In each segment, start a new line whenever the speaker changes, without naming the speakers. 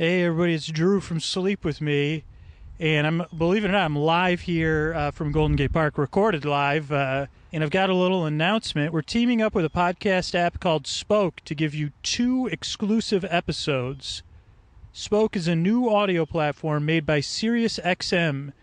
Hey, everybody, it's Drew from Sleep With Me. And I'm, believe it or not, I'm live here uh, from Golden Gate Park, recorded live. Uh, and I've got a little announcement. We're teaming up with a podcast app called Spoke to give you two exclusive episodes. Spoke is a new audio platform made by SiriusXM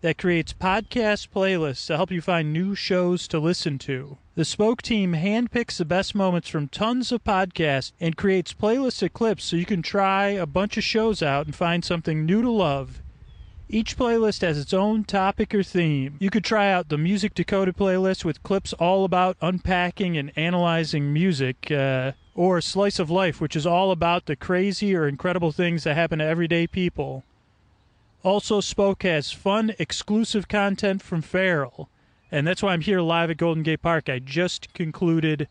that creates podcast playlists to help you find new shows to listen to. The Spoke team handpicks the best moments from tons of podcasts and creates playlists of clips so you can try a bunch of shows out and find something new to love. Each playlist has its own topic or theme. You could try out the Music Decoded playlist with clips all about unpacking and analyzing music, uh, or Slice of Life, which is all about the crazy or incredible things that happen to everyday people. Also, Spoke has fun, exclusive content from Feral, and that's why I'm here live at Golden Gate Park. I just concluded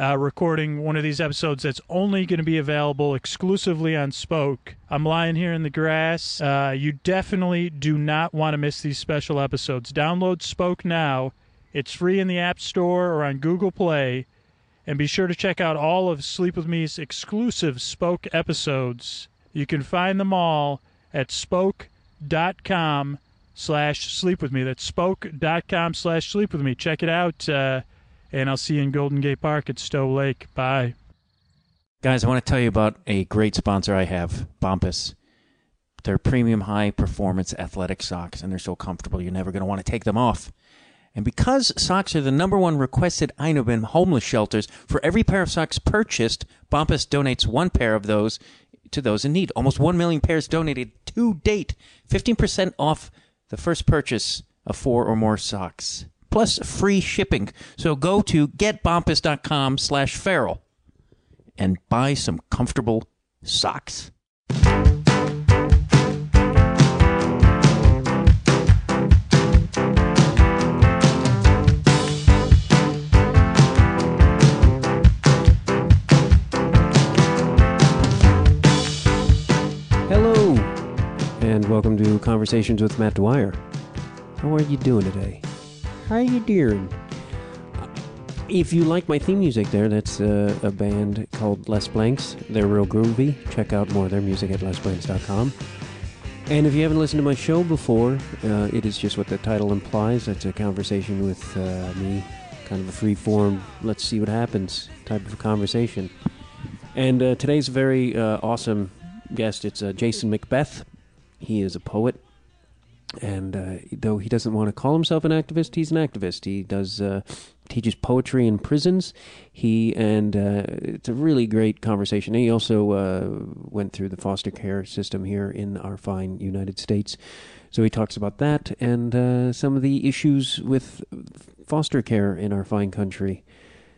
uh, recording one of these episodes that's only going to be available exclusively on Spoke. I'm lying here in the grass. Uh, you definitely do not want to miss these special episodes. Download Spoke now. It's free in the App Store or on Google Play. And be sure to check out all of Sleep With Me's exclusive Spoke episodes. You can find them all at spoke.com slash sleep with me. That's spoke.com slash sleep with me. Check it out. Uh, and I'll see you in Golden Gate Park at Stow Lake. Bye.
Guys, I want to tell you about a great sponsor I have, Bombas. They're premium high performance athletic socks, and they're so comfortable you're never going to want to take them off. And because socks are the number one requested item in homeless shelters, for every pair of socks purchased, Bombas donates one pair of those to those in need. Almost 1 million pairs donated to date. 15% off the first purchase of four or more socks. Plus free shipping. So go to getbombas.com slash feral and buy some comfortable socks.
Conversations with Matt Dwyer. How are you doing today? How are you doing? If you like my theme music there, that's uh, a band called Les Blanks. They're real groovy. Check out more of their music at lesblanks.com. And if you haven't listened to my show before, uh, it is just what the title implies. It's a conversation with uh, me, kind of a free form, let's see what happens type of conversation. And uh, today's very uh, awesome guest. It's uh, Jason Macbeth. He is a poet, and uh, though he doesn't want to call himself an activist, he's an activist. He does uh, teaches poetry in prisons. He and uh, it's a really great conversation. He also uh, went through the foster care system here in our fine United States. So he talks about that and uh, some of the issues with foster care in our fine country.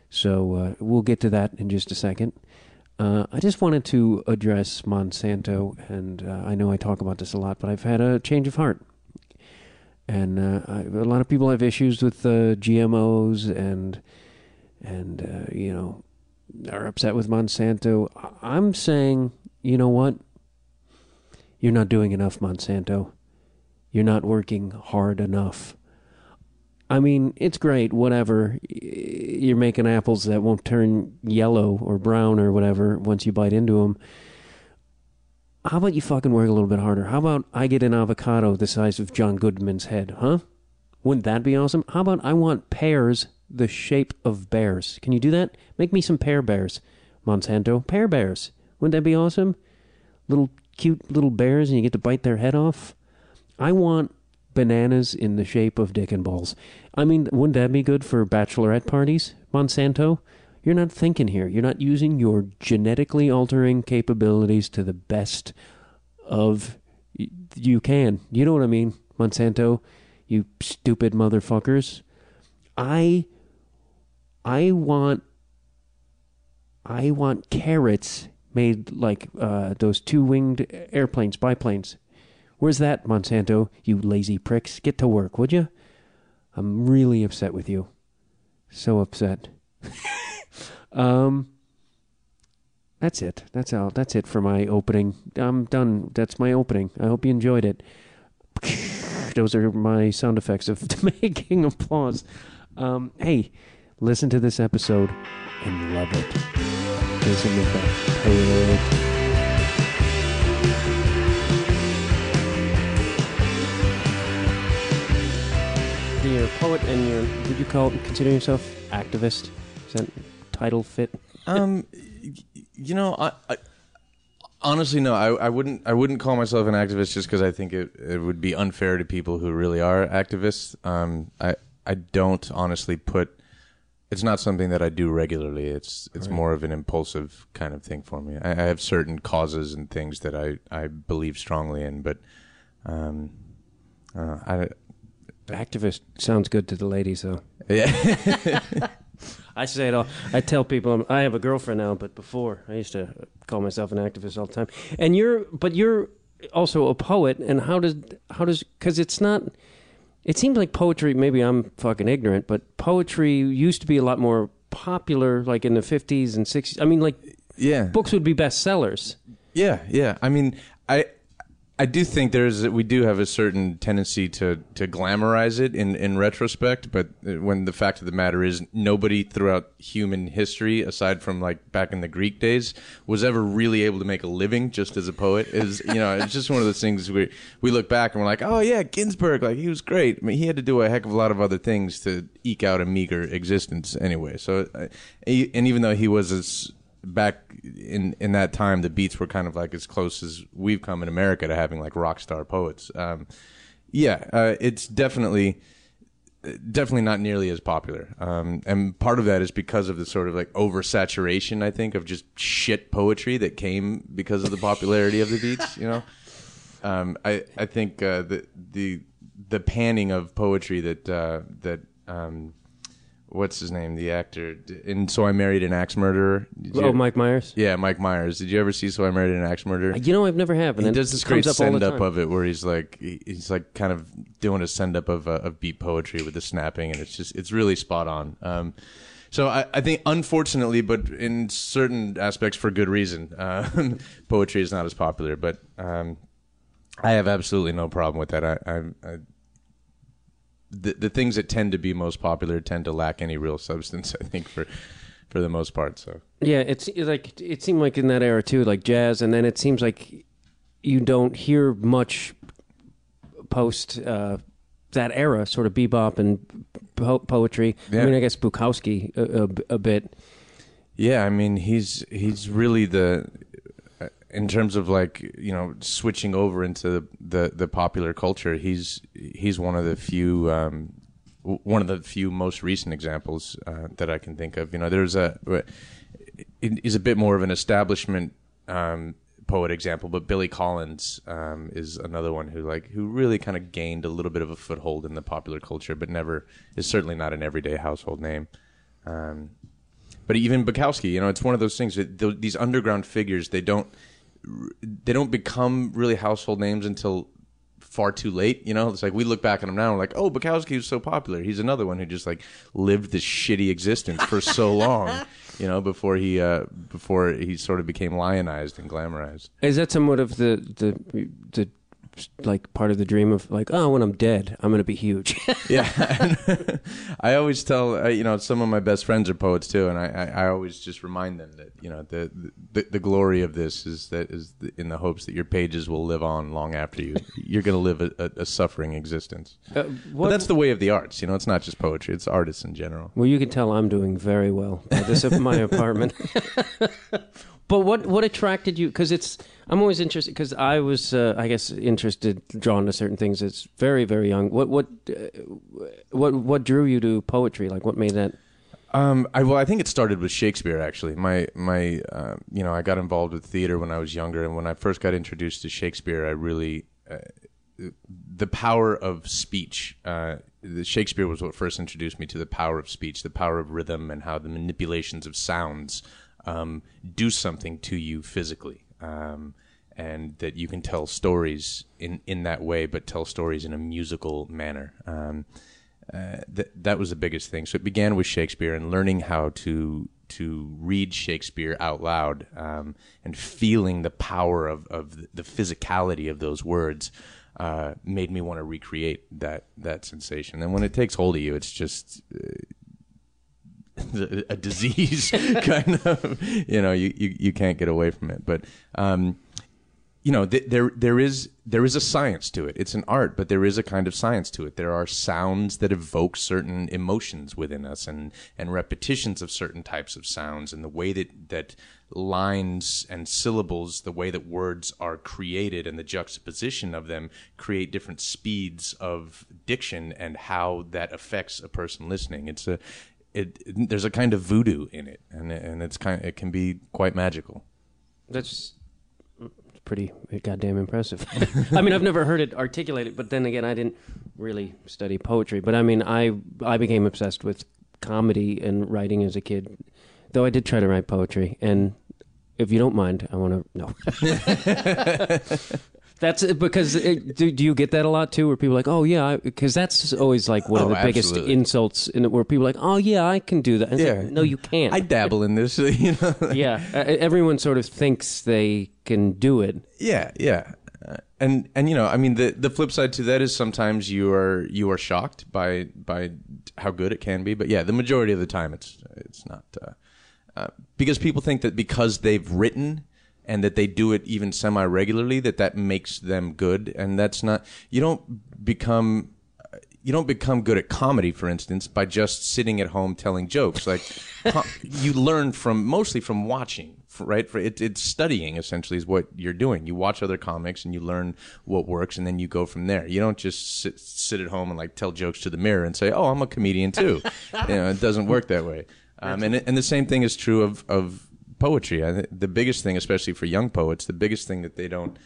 So uh, we'll get to that in just a second. Uh, I just wanted to address Monsanto, and uh, I know I talk about this a lot, but I've had a change of heart. And uh, I, a lot of people have issues with uh, GMOs, and and uh, you know are upset with Monsanto. I'm saying, you know what? You're not doing enough, Monsanto. You're not working hard enough. I mean, it's great, whatever. You're making apples that won't turn yellow or brown or whatever once you bite into them. How about you fucking work a little bit harder? How about I get an avocado the size of John Goodman's head, huh? Wouldn't that be awesome? How about I want pears the shape of bears? Can you do that? Make me some pear bears, Monsanto. Pear bears. Wouldn't that be awesome? Little cute little bears and you get to bite their head off? I want bananas in the shape of dick and balls. I mean, wouldn't that be good for bachelorette parties, Monsanto? You're not thinking here. You're not using your genetically altering capabilities to the best of you can. You know what I mean, Monsanto? You stupid motherfuckers. I I want I want carrots made like uh, those two-winged airplanes, biplanes. Where's that, Monsanto? You lazy pricks. Get to work, would you? I'm really upset with you. So upset. um, that's it. That's all. That's it for my opening. I'm done. That's my opening. I hope you enjoyed it. Those are my sound effects of making applause. Um, hey, listen to this episode and love it. Listen to McBeth. Hey, You're a poet and you're, would you call consider yourself activist? That title fit?
Um, you know, I, I honestly no, I, I wouldn't. I wouldn't call myself an activist just because I think it, it would be unfair to people who really are activists. Um, I I don't honestly put. It's not something that I do regularly. It's it's more of an impulsive kind of thing for me. I, I have certain causes and things that I, I believe strongly in, but um, uh, I
Activist sounds good to the ladies though.
yeah.
I say it all. I tell people I'm, I have a girlfriend now, but before I used to call myself an activist all the time. And you're, but you're also a poet. And how does how does because it's not. It seems like poetry. Maybe I'm fucking ignorant, but poetry used to be a lot more popular, like in the 50s and 60s. I mean, like
yeah.
books would be bestsellers.
Yeah, yeah. I mean, I I do think there's we do have a certain tendency to to glamorize it in in retrospect, but when the fact of the matter is nobody throughout human history aside from like back in the Greek days was ever really able to make a living just as a poet. Is you know, it's just one of those things we we look back and we're like, "Oh yeah, Ginsberg, like he was great." I mean, he had to do a heck of a lot of other things to eke out a meager existence anyway. So uh, and even though he was as back in in that time the beats were kind of like as close as we've come in America to having like rock star poets. Um, yeah, uh, it's definitely definitely not nearly as popular. Um, and part of that is because of the sort of like oversaturation, I think, of just shit poetry that came because of the popularity of the beats. You know, um, I I think uh, the the the panning of poetry that uh, that um, what's his name, the actor, and so I married an axe murderer. Did you-
Oh, Mike Myers.
yeah, Mike Myers. Did you ever see So I Married an Axe Murderer?
You know, I've never have. And
he does this great send up
time.
of it where he's like he's like kind of doing a send up of uh, of beat poetry with the snapping and it's just it's really spot on. Um, so I, I think unfortunately, but in certain aspects for good reason, uh, poetry is not as popular. But um, I have absolutely no problem with that. I, I, I the the things that tend to be most popular tend to lack any real substance. I think for for the most part. So
Yeah, it's like it seemed like in that era too, like jazz, and then it seems like you don't hear much post uh, that era, sort of bebop and po- poetry. I mean, I guess Bukowski a, a, a bit.
Yeah, I mean he's he's really the in terms of like you know switching over into the the popular culture. He's he's one of the few um, one of the few most recent examples uh, that I can think of. You know, there's a is a bit more of an establishment um, poet example, but Billy Collins um, is another one who like who really kind of gained a little bit of a foothold in the popular culture, but never is certainly not an everyday household name. Um, but even Bukowski, you know, it's one of those things that th- these underground figures they don't they don't become really household names until far too late. You know, it's like we look back on him now and we're like, oh, Bukowski was so popular. He's another one who just like lived this shitty existence for so long. You know, before he uh, before he sort of became lionized and glamorized.
Is that somewhat of the the the like part of the dream of like, oh, when I'm dead, I'm gonna be huge.
yeah i always tell uh, you know some of my best friends are poets too and i i, I always just remind them that you know the, the the glory of this is that is the, in the hopes that your pages will live on long after you you're going to live a, a, a suffering existence
Uh,
but that's the way of the arts you know it's not just poetry it's artists in general
well, you can tell I'm doing very well. by This is my apartment. But what what attracted you? Because it's I'm always interested. Because I was, uh, I guess, interested, drawn to certain things. It's very very young. What what uh, what what drew you to poetry? Like what made that?
Um, I, well, I think it started with Shakespeare. Actually, my my, uh, you know, I got involved with theater when I was younger, and when I first got introduced to Shakespeare, I really, uh, the power of speech. Uh, Shakespeare was what first introduced me to the power of speech, the power of rhythm, and how the manipulations of sounds um, do something to you physically. Um, and that you can tell stories in, in that way, but tell stories in a musical manner. Um, uh, th- that was the biggest thing. So it began with Shakespeare and learning how to to read Shakespeare out loud um, and feeling the power of, of the physicality of those words uh, made me want to recreate that that sensation. And when it takes hold of you, it's just uh, a disease kind of you know you, you you can't get away from it but um you know, th- there there is there is a science to it. It's an art, but there is a kind of science to it. There are sounds that evoke certain emotions within us, and and repetitions of certain types of sounds, and the way that that lines and syllables, the way that words are created, and the juxtaposition of them create different speeds of diction, and how that affects a person listening. It's a it, it there's a kind of voodoo in it, and and it's kind it can be quite magical.
That's pretty goddamn impressive. I mean, I've never heard it articulated, but then again, I didn't really study poetry. But I mean, I I became obsessed with comedy and writing as a kid, though I did try to write poetry. And if you don't mind, I want to no. That's it, because it, do, do you get that a lot too? Where people are like, oh yeah, because that's always like one of the biggest
absolutely.
insults, in it, where people are like, oh yeah, I can do that. And it's like,
Yeah.
no, you can't.
I dabble in this, you know.
yeah, uh, everyone sort of thinks they can do it.
Yeah, yeah. Uh, and and you know, I mean the the flip side to that is sometimes you are you are shocked by by how good it can be, but yeah, the majority of the time it's it's not uh, uh, because people think that because they've written and that they do it even semi regularly that that makes them good and that's not you don't become you don't become good at comedy, for instance, by just sitting at home telling jokes. Like you learn from mostly from watching, right? For it, it's studying essentially is what you're doing. You watch other comics and you learn what works, and then you go from there. You don't just sit, sit at home and like tell jokes to the mirror and say, "Oh, I'm a comedian too." you know, it doesn't work that way. Um, and and the same thing is true of of poetry. I, the biggest thing, especially for young poets, the biggest thing that they don't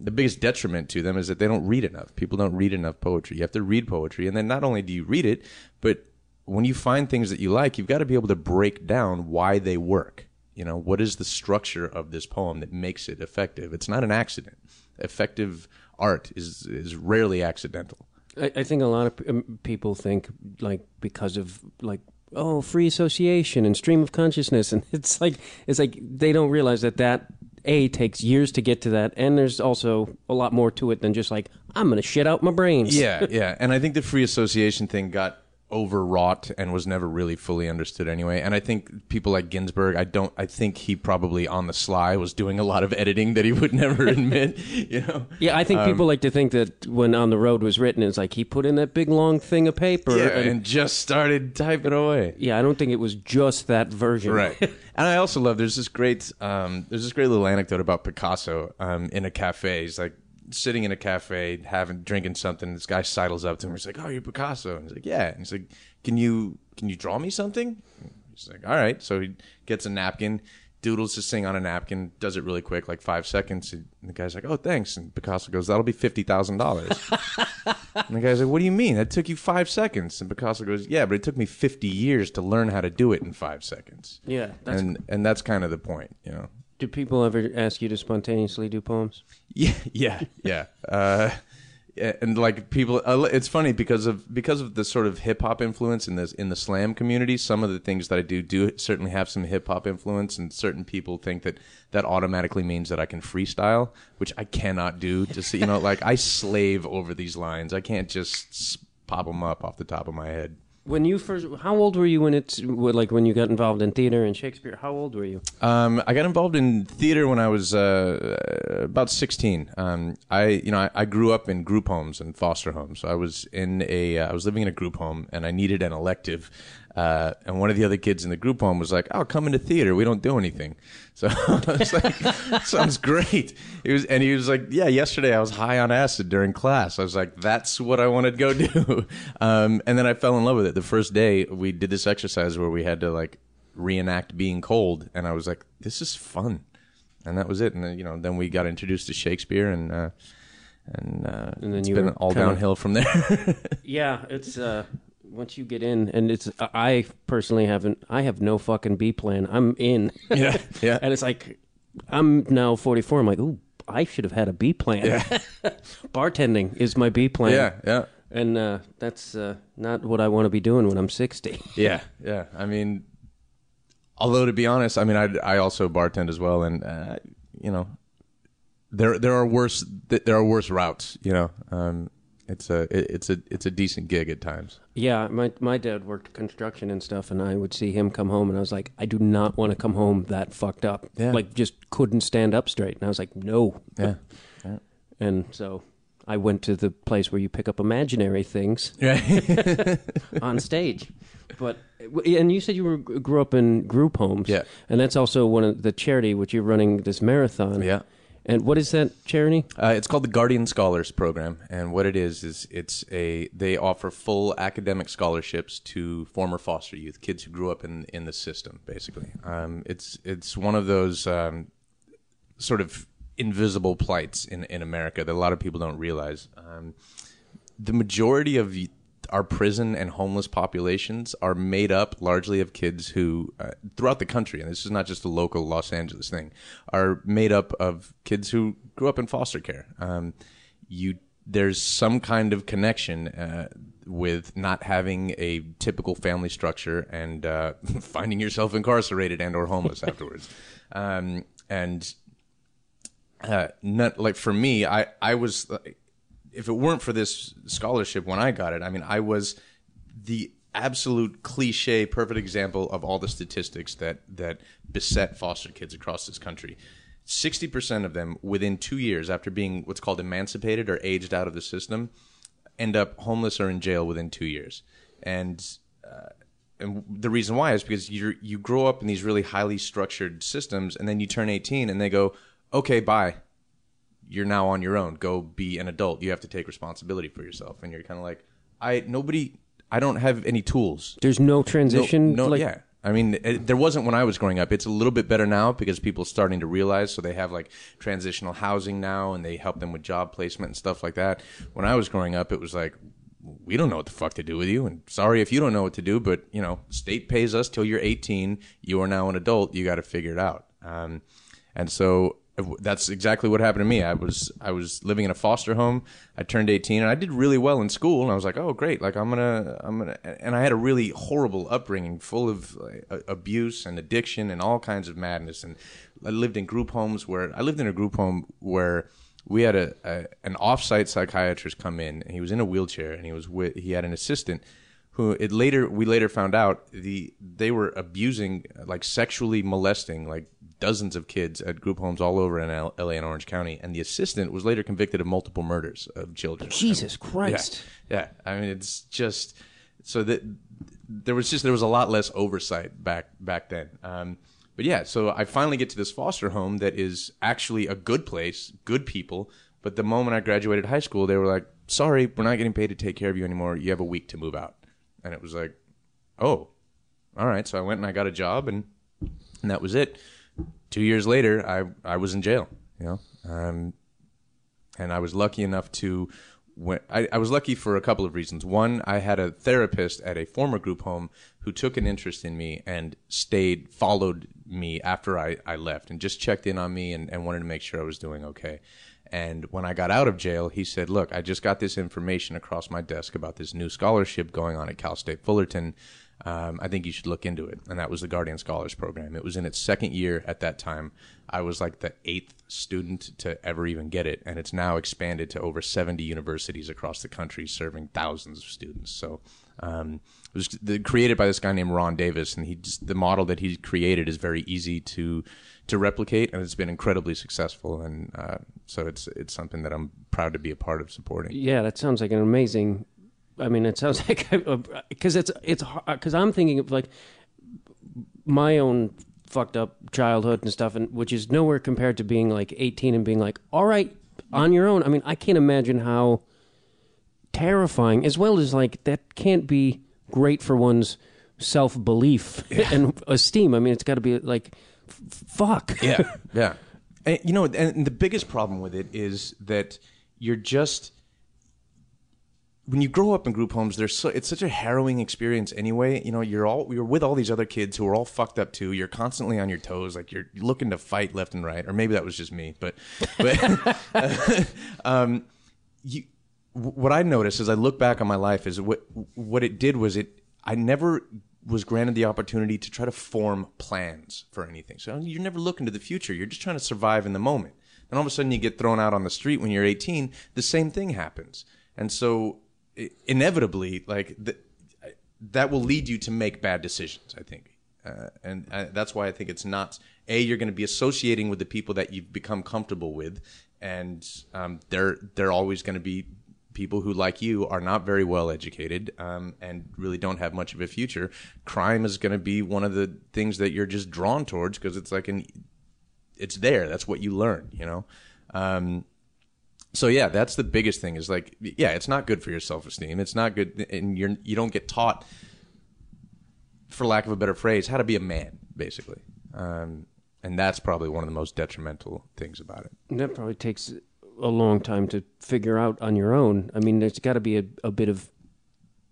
the biggest detriment to them is that they don't read enough. People don't read enough poetry. You have to read poetry, and then not only do you read it, but when you find things that you like, you've got to be able to break down why they work. You know, what is the structure of this poem that makes it effective? It's not an accident. Effective art is is rarely accidental.
I, I think a lot of um, people think like because of like oh free association and stream of consciousness, and it's like it's like they don't realize that that a takes years to get to that, and there's also a lot more to it than just like I'm gonna shit out my brains.
Yeah, yeah. And I think the free association thing got overwrought and was never really fully understood anyway. And I think people like Ginsberg, I don't I think he probably on the sly was doing a lot of editing that he would never admit, you know.
Yeah, I think people like to think that when On the Road was written, it's like he put in that big long thing of paper.
Yeah,
and,
and just started typing away.
yeah, I don't think it was just that version.
Right. and I also love there's this great um, there's this great little anecdote about Picasso um, in a cafe. He's like sitting in a cafe having drinking something. This guy sidles up to him. He's like, "Oh, you're Picasso." And he's like, "Yeah." And he's like, "Can you can you draw me something?" He's like, "All right." So he gets a napkin, doodles this thing on a napkin, does it really quick, like five seconds. And the guy's like, "Oh, thanks." And Picasso goes, "That'll be fifty thousand dollars." And the guy's like, "What do you mean? That took you five seconds?" And Picasso goes, "Yeah, but it took me fifty years to learn how to do it in five seconds."
Yeah. That's,
and and that's kind of the point, you know.
Do people ever ask you to spontaneously do poems?
Yeah, yeah, yeah. Uh, and like people, uh, it's funny because of because of the sort of hip hop influence in this in the slam community. Some of the things that I do do certainly have some hip hop influence, and certain people think that that automatically means that I can freestyle, which I cannot do. Just you know, like I slave over these lines. I can't just pop them up off the top of my head.
When you first, how old were you when it's like when you got involved in theater and Shakespeare? How old were you?
Um, I got involved in theater when I was uh, about 16. Um, I, you know, I, I grew up in group homes and foster homes. So I was in a, uh, I was living in a group home, and I needed an elective. Uh, and one of the other kids in the group home was like, "Oh, come into theater. We don't do anything." So I was like, "Sounds great." He was, and he was like, "Yeah, yesterday I was high on acid during class." I was like, "That's what I want to go do." Um, and then I fell in love with it. The first day we did this exercise where we had to like reenact being cold, and I was like, "This is fun," and that was it. And then, you know, then we got introduced to Shakespeare, and uh, and, uh,
And then
it's
you
been all
kinda-
downhill from there.
Yeah, it's uh once you get in, and it's I personally haven't. I have no fucking B plan. I'm in.
yeah, yeah.
and it's like I'm now 44. I'm like, ooh, I should have had a B plan. Bartending is my B plan.
Yeah, yeah,
and uh, that's uh, not what I want to be doing when I'm 60.
yeah, yeah. I mean, although to be honest, I mean, I I also bartend as well, and uh, you know, there there are worse there are worse routes. You know, um, it's a it's a it's a decent gig at times.
Yeah, my my dad worked construction and stuff, and I would see him come home, and I was like, I do not want to come home that fucked up.
Yeah.
Like, just couldn't stand up straight. And I was like, no.
Yeah.
And so I went to the place where you pick up imaginary things
Right.
on stage. But and you said you were, grew up in group homes.
Yeah.
And that's also one of the charity which you're running this marathon.
yeah.
And what is that charity?
Uh, it's called the Guardian Scholars Program, and what it is is it's a they offer full academic scholarships to former foster youth, kids who grew up in in the system. Basically, um, it's it's one of those um, sort of invisible plights in in America that a lot of people don't realize. Um, the majority of our prison and homeless populations are made up largely of kids who, uh, throughout the country, and this is not just a local Los Angeles thing, are made up of kids who grew up in foster care. Um, you there's some kind of connection uh, with not having a typical family structure and uh, finding yourself incarcerated and or homeless afterwards. Um, and uh, not like for me, I I was if it weren't for this scholarship when I got it, I mean, I was the absolute cliche, perfect example of all the statistics that that beset foster kids across this country. Sixty percent of them, within two years after being what's called emancipated or aged out of the system, end up homeless or in jail within two years. And uh, and the reason why is because you you grow up in these really highly structured systems, and then you turn eighteen, and they go, okay, bye. You're now on your own. Go be an adult. You have to take responsibility for yourself, and you're kind of like, I nobody. I don't have any tools.
There's no transition.
No, no
like,
yeah. I mean, it, there wasn't when I was growing up. It's a little bit better now because people are starting to realize. So they have like transitional housing now, and they help them with job placement and stuff like that. When I was growing up, it was like, we don't know what the fuck to do with you, and sorry if you don't know what to do, but you know, state pays us till you're 18. You are now an adult. You got to figure it out. Um, and so that's exactly what happened to me. I was I was living in a foster home. I turned 18 and I did really well in school and I was like, "Oh, great. Like I'm going to I'm going to and I had a really horrible upbringing full of uh, like, abuse and addiction and all kinds of madness and I lived in group homes where I lived in a group home where we had a, a an offsite psychiatrist come in and he was in a wheelchair and he was with he had an assistant who it later we later found out the they were abusing like sexually molesting like dozens of kids at group homes all over in L- LA and Orange County and the assistant was later convicted of multiple murders of children.
Jesus Christ.
Yeah. Yeah. I mean it's just so that there was just there was a lot less oversight back back then. Um but yeah, so I finally get to this foster home that is actually a good place, good people, but the moment I graduated high school they were like, "Sorry, we're not getting paid to take care of you anymore. You have a week to move out." And it was like, "Oh, all right." So I went and I got a job, and and that was it. Two years later, I I was in jail. You know, um, and I was lucky enough to. When, I, I was lucky for a couple of reasons. One, I had a therapist at a former group home who took an interest in me and stayed, followed me after I, I left, and just checked in on me and, and wanted to make sure I was doing okay. And when I got out of jail, he said, Look, I just got this information across my desk about this new scholarship going on at Cal State Fullerton. Um, I think you should look into it. And that was the Guardian Scholars Program. It was in its second year at that time. I was like the eighth student to ever even get it. And it's now expanded to over 70 universities across the country, serving thousands of students. So um, it was created by this guy named Ron Davis. And he just, the model that he created is very easy to to replicate, and it's been incredibly successful. And uh, so it's it's something that I'm proud to be a part of supporting.
Yeah, that sounds like an amazing. I mean, it sounds like because it's it's because I'm thinking of like my own fucked up childhood and stuff, and which is nowhere compared to being like 18 and being like, all right, on your own. I mean, I can't imagine how terrifying, as well as like that can't be great for one's self belief and esteem. I mean, it's got to be like, fuck.
yeah, yeah. And, you know, and the biggest problem with it is that you're just when you grow up in group homes. There's so, it's such a harrowing experience anyway. You know, you're all you're with all these other kids who are all fucked up too. You're constantly on your toes, like you're looking to fight left and right. Or maybe that was just me, but but um, you. What I noticed as I look back on my life is what what it did was it. I never was granted the opportunity to try to form plans for anything. So you're never looking to the future. You're just trying to survive in the moment. Then all of a sudden you get thrown out on the street when you're 18. The same thing happens. and so i- inevitably, like the, that will lead you to make bad decisions. I think, uh, and uh, that's why I think it's not a you're going to be associating with the people that you've become comfortable with, and um, they're they're always going to be people who, like you, are not very well educated um, and really don't have much of a future. Crime is going to be one of the things that you're just drawn towards because it's like an it's there. That's what you learn, you know. Um, so yeah, that's the biggest thing. Is like, yeah, it's not good for your self esteem. It's not good, and you're you don't get taught, for lack of a better phrase, how to be a man, basically. Um, and that's probably one of the most detrimental things about it.
And that probably takes a long time to figure out on your own. I mean, there's got to be a, a bit of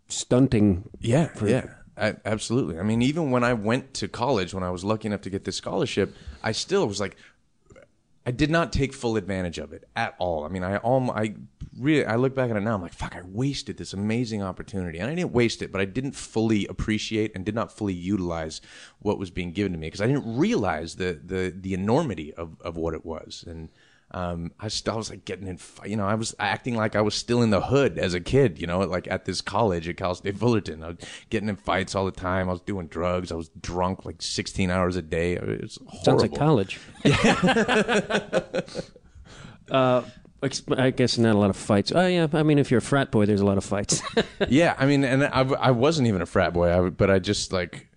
stunting.
Yeah, yeah, I, absolutely. I mean, even when I went to college, when I was lucky enough to get this scholarship, I still was like, I did not take full advantage of it at all. I mean, I alm I really, I look back at it now. I'm like, fuck, I wasted this amazing opportunity, and I didn't waste it, but I didn't fully appreciate and did not fully utilize what was being given to me because I didn't realize the the the enormity of of what it was and. Um, I still I was like getting in, fi- you know, I was acting like I was still in the hood as a kid, you know, like at this college at Cal State Fullerton. I was getting in fights all the time. I was doing drugs. I was drunk like 16 hours a day. It was horrible.
Sounds like college. Yeah. uh, I guess not a lot of fights. Oh yeah, I mean, if you're a frat boy, there's a lot of fights.
yeah, I mean, and I, I wasn't even a frat boy, I, but I just like,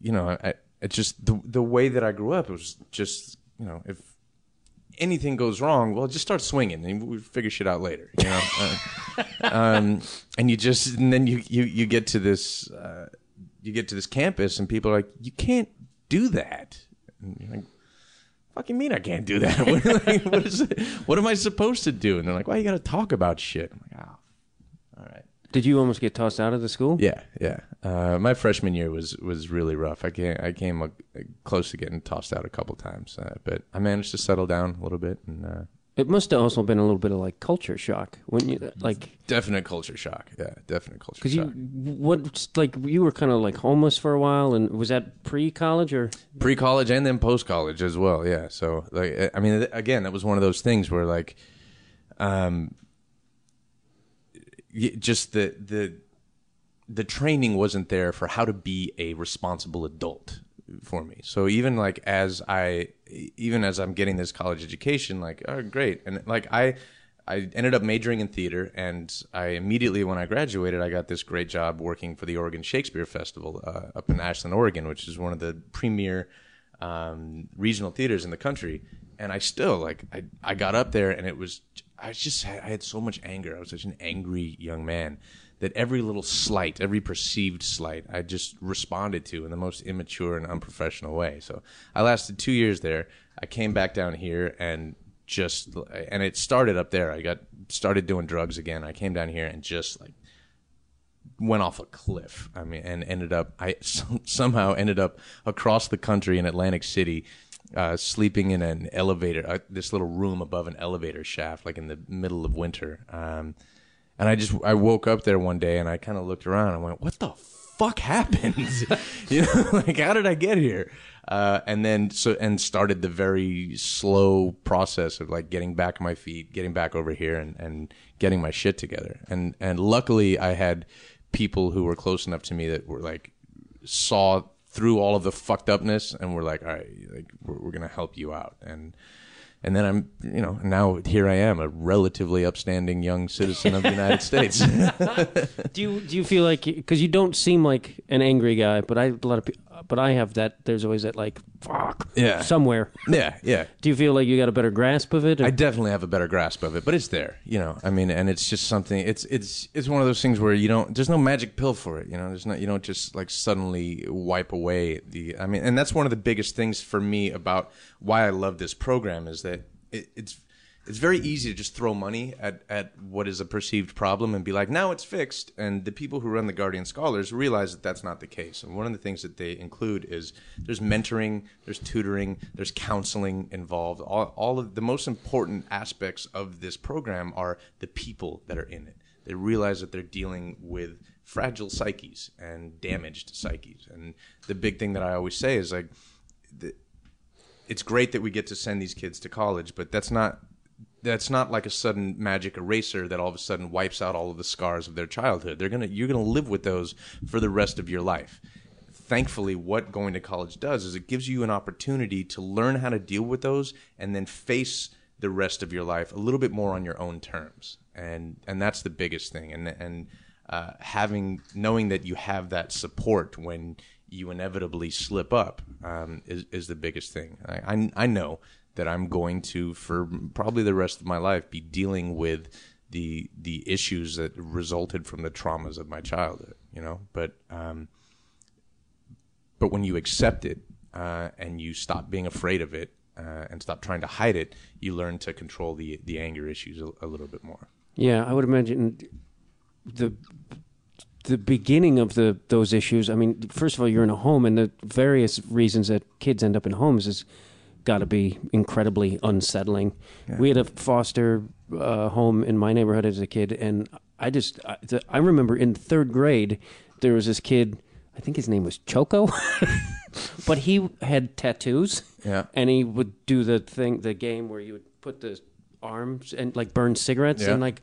you know, I, it just the the way that I grew up it was just, you know, if anything goes wrong, well, just start swinging, and we figure shit out later, you know. uh, um, and you just, and then you you you get to this, uh, you get to this campus, and people are like, you can't do that. And you're like, fucking mean I can't do that? what, like, what is it? What am I supposed to do? And they're like, why you got to talk about shit? I'm like, oh, all right.
Did you almost get tossed out of the school?
Yeah, yeah. Uh, my freshman year was was really rough. I came I came uh, close to getting tossed out a couple times, uh, but I managed to settle down a little bit and uh,
It must have also been a little bit of like culture shock when you like
definite culture shock. Yeah, definite culture
because you what like you were kind of like homeless for a while, and was that pre college or
Pre college and then post college as well. Yeah. So like I mean again, that was one of those things where like, um, just the the the training wasn't there for how to be a responsible adult for me. So even like as I even as I'm getting this college education, like oh great, and like I I ended up majoring in theater, and I immediately when I graduated, I got this great job working for the Oregon Shakespeare Festival uh, up in Ashland, Oregon, which is one of the premier um, regional theaters in the country. And I still like I I got up there, and it was I just had, I had so much anger. I was such an angry young man that every little slight, every perceived slight, I just responded to in the most immature and unprofessional way. So I lasted two years there. I came back down here and just, and it started up there. I got started doing drugs again. I came down here and just like went off a cliff. I mean, and ended up, I some, somehow ended up across the country in Atlantic City. Uh, sleeping in an elevator, uh, this little room above an elevator shaft, like in the middle of winter. Um, and I just I woke up there one day and I kind of looked around and went, "What the fuck happened? you know, like how did I get here?" Uh, and then so and started the very slow process of like getting back on my feet, getting back over here, and and getting my shit together. And and luckily I had people who were close enough to me that were like saw through all of the fucked upness and we're like, "All right, like we're, we're gonna help you out." And and then I'm, you know, now here I am, a relatively upstanding young citizen of the United States.
do you do you feel like because you don't seem like an angry guy, but I a lot of people, but I have that. There's always that like fuck
Yeah.
somewhere.
yeah, yeah.
Do you feel like you got a better grasp of it? or-
I definitely have a better grasp of it, but it's there, you know. I mean, and it's just something. It's it's it's one of those things where you don't. There's no magic pill for it, you know. There's not. You don't just like suddenly wipe away the. I mean, and that's one of the biggest things for me about why I love this program is that it, it's it's very easy to just throw money at, at what is a perceived problem and be like, now it's fixed. And the people who run the Guardian Scholars realize that that's not the case. And one of the things that they include is there's mentoring, there's tutoring, there's counseling involved. All, all of the most important aspects of this program are the people that are in it. They realize that they're dealing with fragile psyches and damaged psyches. And the big thing that I always say is like, the, it's great that we get to send these kids to college, but that's not that's not like a sudden magic eraser that all of a sudden wipes out all of the scars of their childhood. They're gonna you're gonna live with those for the rest of your life. Thankfully, what going to college does is it gives you an opportunity to learn how to deal with those and then face the rest of your life a little bit more on your own terms. And and that's the biggest thing. And and uh, having knowing that you have that support when you inevitably slip up um, is is the biggest thing. I, I I know that I'm going to for probably the rest of my life be dealing with the the issues that resulted from the traumas of my childhood. You know, but um, but when you accept it uh, and you stop being afraid of it uh, and stop trying to hide it, you learn to control the the anger issues a, a little bit more.
Yeah, I would imagine the the beginning of the those issues. I mean, first of all, you're in a home, and the various reasons that kids end up in homes is got to be incredibly unsettling. We had a foster uh, home in my neighborhood as a kid, and I just I, the, I remember in third grade there was this kid. I think his name was Choco, but he had tattoos.
Yeah.
and he would do the thing, the game where you would put the arms and like burn cigarettes
Yeah.
and like.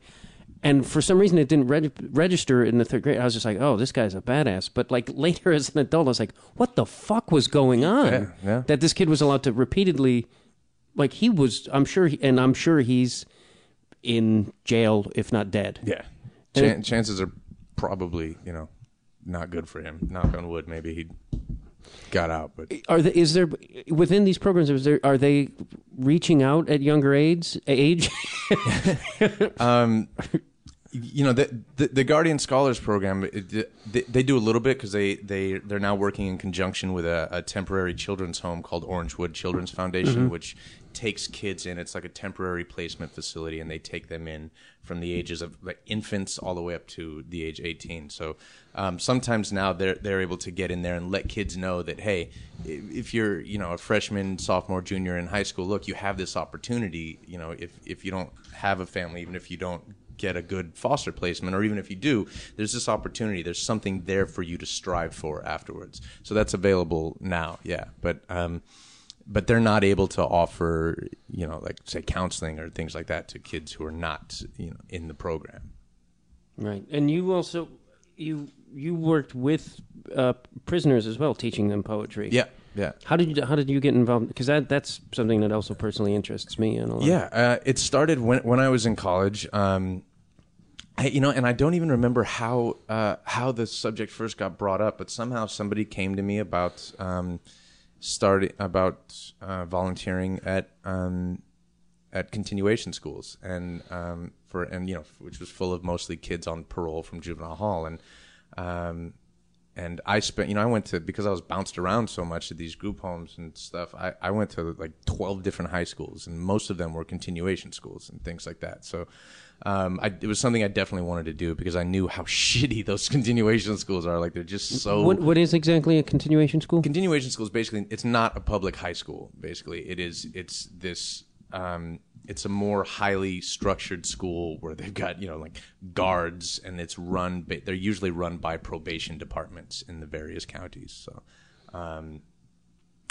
And for some reason, it didn't reg- register in the third grade. I was just like, "Oh, this guy's a badass." But like later, as an adult, I was like, "What the fuck was going on?"
Yeah, yeah.
That this kid was allowed to repeatedly, like he was. I'm sure, he, and I'm sure he's in jail, if not dead.
Yeah,
And
Chan- chances are probably you know not good for him. Knock on wood, maybe he got out, but
Are the, is there within these programs? Is there are they reaching out at younger age? Age?
um, you know the, the the Guardian Scholars Program. It, they, they do a little bit because they they they're now working in conjunction with a, a temporary children's home called Orangewood Children's Foundation, which takes kids in. It's like a temporary placement facility, and they take them in from the ages of like infants all the way up to the age 18. So um, sometimes now they're they're able to get in there and let kids know that hey, if you're you know a freshman, sophomore, junior in high school, look, you have this opportunity. You know, if if you don't have a family, even if you don't get a good foster placement, or even if you do, there's this opportunity. There's something there for you to strive for afterwards. So that's available now, yeah. But um, but they're not able to offer, you know, like say counseling or things like that to kids who are not, you know, in the program.
right. And you also you you worked with uh, prisoners as well, teaching them poetry.
Yeah, yeah.
How did you how did you get involved? Because that that's something that also personally interests me. And a lot.
Yeah, uh, it started when when I was in college. Um, I, you know, and I don't even remember how uh, how the subject first got brought up, but somehow somebody came to me about um, starting about uh, volunteering at um, at continuation schools, and um, for and you know, which was full of mostly kids on parole from juvenile hall, and um, and I spent, you know, I went to because I was bounced around so much at these group homes and stuff. I, I went to like twelve different high schools, and most of them were continuation schools and things like that. So, um, I, it was something I definitely wanted to do because I knew how shitty those continuation schools are. Like they're just so.
What what is exactly a continuation school?
continuation school is basically it's not a public high school. Basically, it is it's this. Um, it's a more highly structured school where they've got you know like guards and it's run. Ba- they're usually run by probation departments in the various counties. So, um,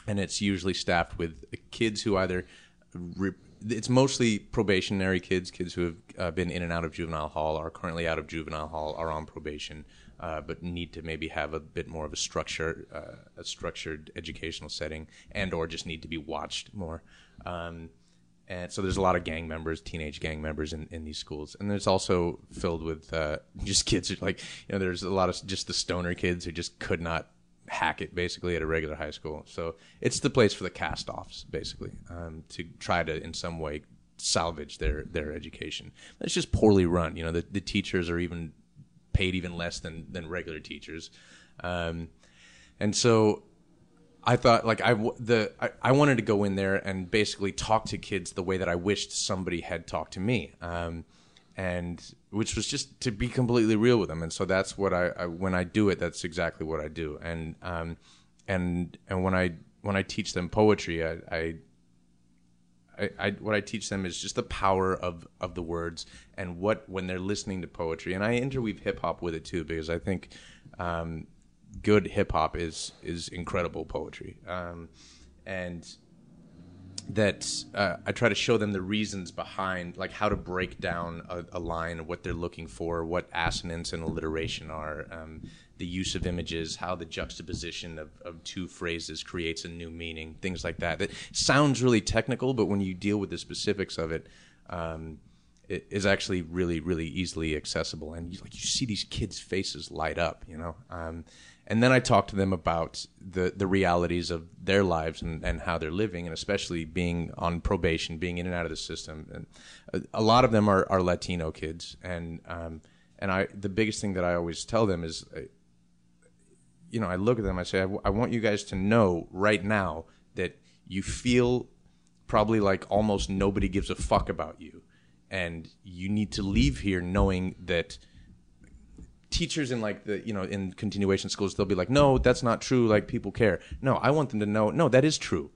and it's usually staffed with kids who either. Re- it's mostly probationary kids, kids who have uh, been in and out of juvenile hall, are currently out of juvenile hall, are on probation, uh, but need to maybe have a bit more of a structure, uh, a structured educational setting, and or just need to be watched more. Um, and so there's a lot of gang members, teenage gang members in, in these schools, and it's also filled with uh, just kids who, like you know there's a lot of just the stoner kids who just could not hack it basically at a regular high school. So it's the place for the cast-offs basically um, to try to in some way salvage their their education. It's just poorly run. You know the the teachers are even paid even less than than regular teachers, um, and so I thought like I the I, I wanted to go in there and basically talk to kids the way that I wished somebody had talked to me, um, and which was just to be completely real with them. And so that's what I, I when I do it, that's exactly what I do. And um, and and when I when I teach them poetry, I, I I, I what I teach them is just the power of of the words and what when they're listening to poetry, and I interweave hip hop with it too because I think um, good hip hop is is incredible poetry, um, and that uh, I try to show them the reasons behind, like how to break down a, a line, what they're looking for, what assonance and alliteration are, um, the use of images, how the juxtaposition of, of two phrases creates a new meaning, things like that. That sounds really technical, but when you deal with the specifics of it, um, it is actually really, really easily accessible. And you, like you see these kids' faces light up, you know. Um, and then I talk to them about the the realities of their lives and, and how they're living, and especially being on probation, being in and out of the system. And a, a lot of them are, are Latino kids, and um, and I the biggest thing that I always tell them is, uh, you know, I look at them, I say, I, w- I want you guys to know right now that you feel probably like almost nobody gives a fuck about you, and you need to leave here knowing that teachers in like the you know in continuation schools they'll be like no that's not true like people care. No i want them to know no that is true.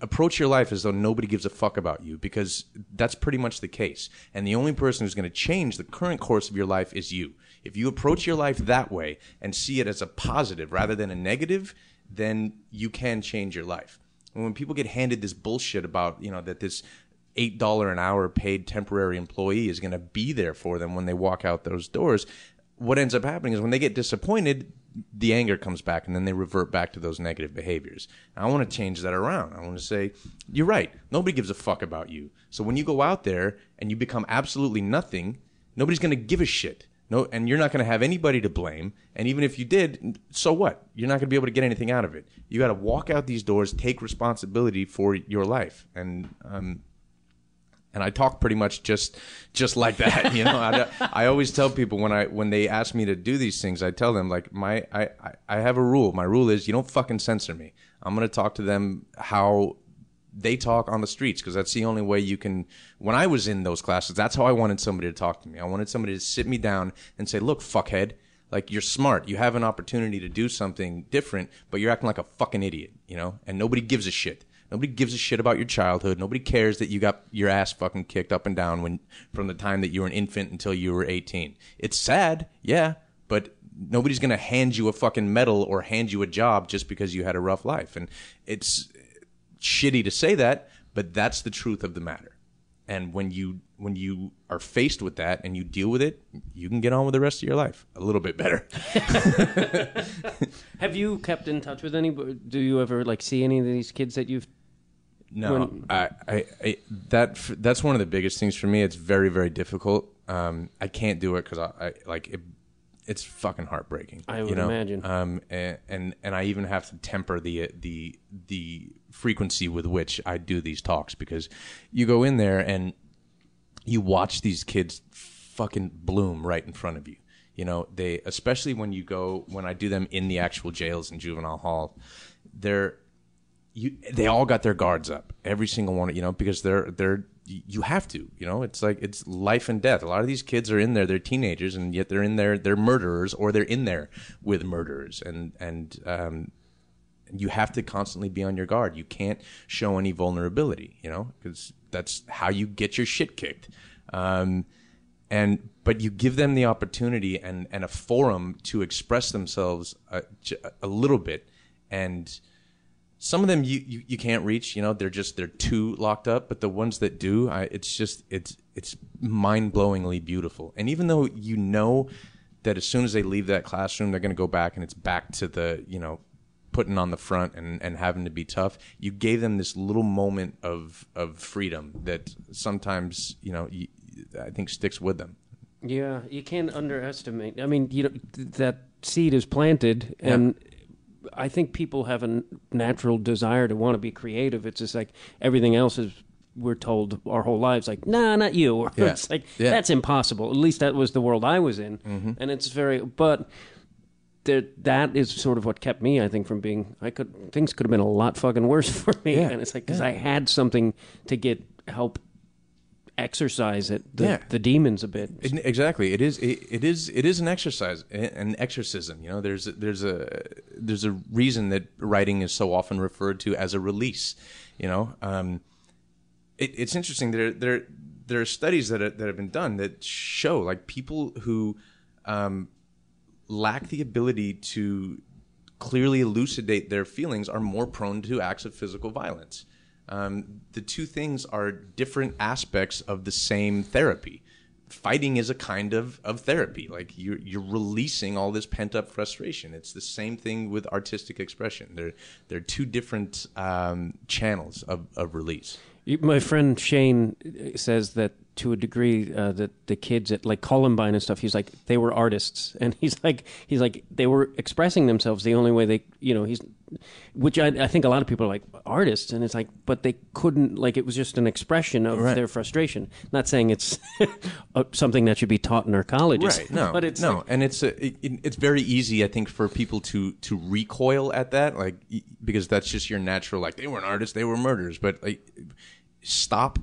Approach your life as though nobody gives a fuck about you because that's pretty much the case. And the only person who's going to change the current course of your life is you. If you approach your life that way and see it as a positive rather than a negative then you can change your life. And when people get handed this bullshit about you know that this eight dollar an hour paid temporary employee is going to be there for them when they walk out those doors what ends up happening is when they get disappointed, the anger comes back and then they revert back to those negative behaviors. I want to change that around. I want to say, you're right. Nobody gives a fuck about you. So when you go out there and you become absolutely nothing, nobody's going to give a shit. No, and you're not going to have anybody to blame. And even if you did, so what? You're not going to be able to get anything out of it. You got to walk out these doors, take responsibility for your life. And um, and I talk pretty much just just like that. You know, I, I always tell people when I when they ask me to do these things, I tell them like my I I have a rule. My rule is you don't fucking censor me. I'm gonna talk to them how they talk on the streets because that's the only way you can. When I was in those classes, that's how I wanted somebody to talk to me. I wanted somebody to sit me down and say, "Look, fuckhead." Like you're smart. You have an opportunity to do something different, but you're acting like a fucking idiot, you know? And nobody gives a shit. Nobody gives a shit about your childhood. Nobody cares that you got your ass fucking kicked up and down when from the time that you were an infant until you were 18. It's sad, yeah, but nobody's going to hand you a fucking medal or hand you a job just because you had a rough life. And it's shitty to say that, but that's the truth of the matter. And when you when you are faced with that and you deal with it, you can get on with the rest of your life a little bit better.
Have you kept in touch with any? Do you ever like see any of these kids that you've
No,
When-
I, I, I, that that's one of the biggest things for me. It's very, very difficult. Um, I can't do it because I, I like it. It's fucking heartbreaking.
I
you
would
know?
imagine.
Um, and, and and I even have to temper the the the frequency with which I do these talks because you go in there and you watch these kids fucking bloom right in front of you. You know, they especially when you go when I do them in the actual jails and juvenile hall, they're you they all got their guards up every single one you know because they're they're you have to you know it's like it's life and death. A lot of these kids are in there they're teenagers and yet they're in there they're murderers or they're in there with murderers and and um you have to constantly be on your guard. You can't show any vulnerability you know because that's how you get your shit kicked. Um and but you give them the opportunity and and a forum to express themselves a, a little bit and some of them you, you, you can't reach you know they're just they're too locked up but the ones that do I, it's just it's it's mind-blowingly beautiful and even though you know that as soon as they leave that classroom they're going to go back and it's back to the you know putting on the front and, and having to be tough you gave them this little moment of of freedom that sometimes you know you, i think sticks with them
Yeah, you can't underestimate. I mean, you know, th- that seed is planted, and I think people have a natural desire to want to be creative. It's just like everything else is. We're told our whole lives, like, nah, not you. Or
Yeah.
it's like
Yeah.
that's impossible. At least that was the world I was in, mm-hmm. and it's very. But there, that is sort of what kept me, I think, from being. I could things could have been a lot fucking worse for me,
Yeah.
and it's like because I had something to get help exercise it, the,
Yeah.
the demons a bit.
It- exactly. It is. It, it is. It is an exercise, an exorcism. You know, there's there's a there's a reason that writing is so often referred to as a release. You know, um, it, it's interesting. There there there are studies that are, that have been done that show like people who um, lack the ability to clearly elucidate their feelings are more prone to acts of physical violence. Um, the two things are different aspects of the same therapy. Fighting is a kind of, of therapy. Like you're you're releasing all this pent up frustration. It's the same thing with artistic expression. They're they're two different um, channels of, of release.
My friend Shane says that to a degree uh, that the kids at like Columbine and stuff, he's like they were artists, and he's like he's like they were expressing themselves the only way they you know he's which I, I think a lot of people are like artists, and it's like but they couldn't like it was just an expression of
Right.
their frustration. Not saying it's something that should be taught in our colleges,
Right. No.
but it's
no,
like-
and it's a, it, it- it's very easy, I think, for people to to recoil at that, like because that's just your natural. Like they weren't artists, they were murderers. But like, stop,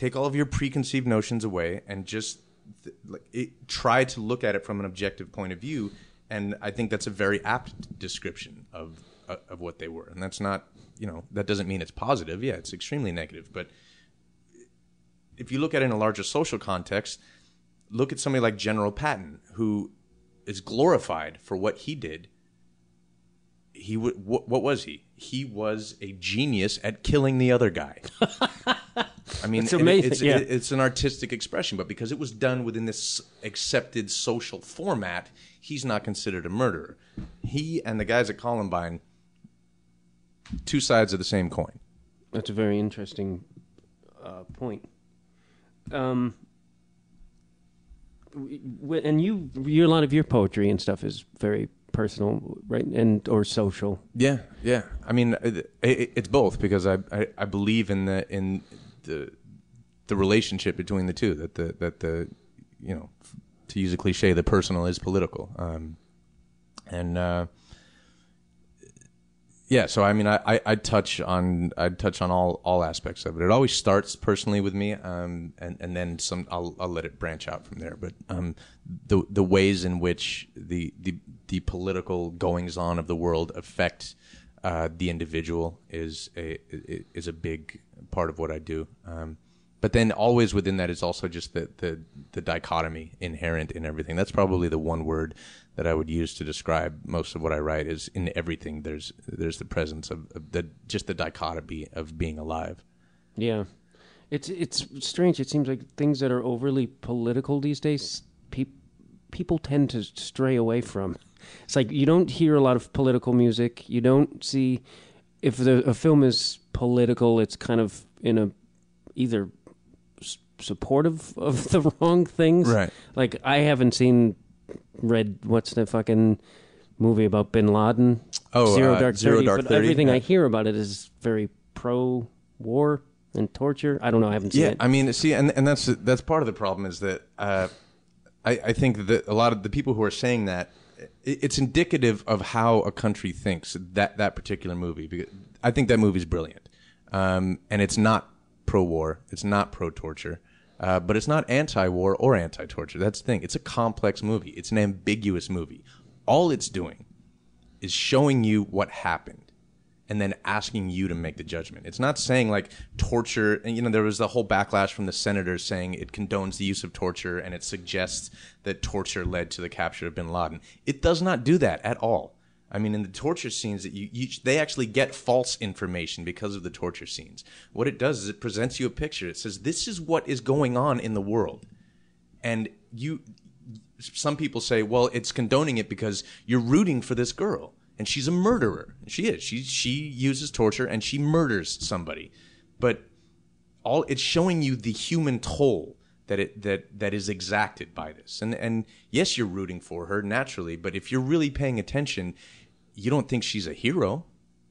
take all of your preconceived notions away, and just th- like it, try to look at it from an objective point of view. And I think that's a very apt description of uh, of what they were. And that's not, you know, that doesn't mean it's positive. Yeah, it's extremely negative, but if you look at it in a larger social context, look at somebody like General Patton, who is glorified for what he did. He w- what, what was he? He was a genius at killing the other guy. I mean,
It's amazing,
It's,
yeah.
it- it's an artistic expression, but because it was done within this accepted social format, he's not considered a murderer. He and the guys at Columbine, two sides of the same coin.
That's a very interesting uh, point. Um, and you, you, a lot of your poetry and stuff is very personal, right? And or social.
Yeah, yeah. I mean, it, it, it's both because I, I I believe in the in the the relationship between the two. That the that the you know to use a cliche, the personal is political. Um, and uh, yeah, so I mean, I, I I touch on I touch on all all aspects of it. It always starts personally with me, um, and and then some I'll I'll let it branch out from there. But um, the the ways in which the the the political goings on of the world affect uh, the individual is a is a big part of what I do. Um, but then always within that is also just the, the the dichotomy inherent in everything. That's probably the one word that I would use to describe most of what I write is in everything there's there's the presence of, of the just the dichotomy of being alive.
Yeah, it's it's strange. It seems like things that are overly political these days, pe- people tend to stray away from. It's like you don't hear a lot of political music. You don't see if the a film is political, it's kind of in a either s- supportive of the wrong things.
Right.
Like I haven't seen read what's the fucking movie about Bin Laden?
Oh,
Zero
uh,
Dark
Zero
Thirty.
Dark
but
30,
everything I hear about it is very pro war and torture. I don't know. I haven't seen
Yeah,
it.
I mean, see, and and that's that's part of the problem is that uh, I, I think that a lot of the people who are saying that it's indicative of how a country thinks that that particular movie. Because I think that movie's brilliant, um, and it's not pro-war, it's not pro-torture, uh, but it's not anti-war or anti-torture. That's the thing. It's a complex movie. It's an ambiguous movie. All it's doing is showing you what happened and then asking you to make the judgment. It's not saying like torture, and you know, there was the whole backlash from the senators saying it condones the use of torture and it suggests that torture led to the capture of bin Laden. It does not do that at all. I mean, in the torture scenes that you, you they actually get false information because of the torture scenes. What it does is it presents you a picture. It says this is what is going on in the world, and you some people say, well, it's condoning it because you're rooting for this girl and she's a murderer. She is. She she uses torture and she murders somebody. But all it's showing you the human toll that it that that is exacted by this. And and yes, you're rooting for her naturally, but if you're really paying attention, you don't think she's a hero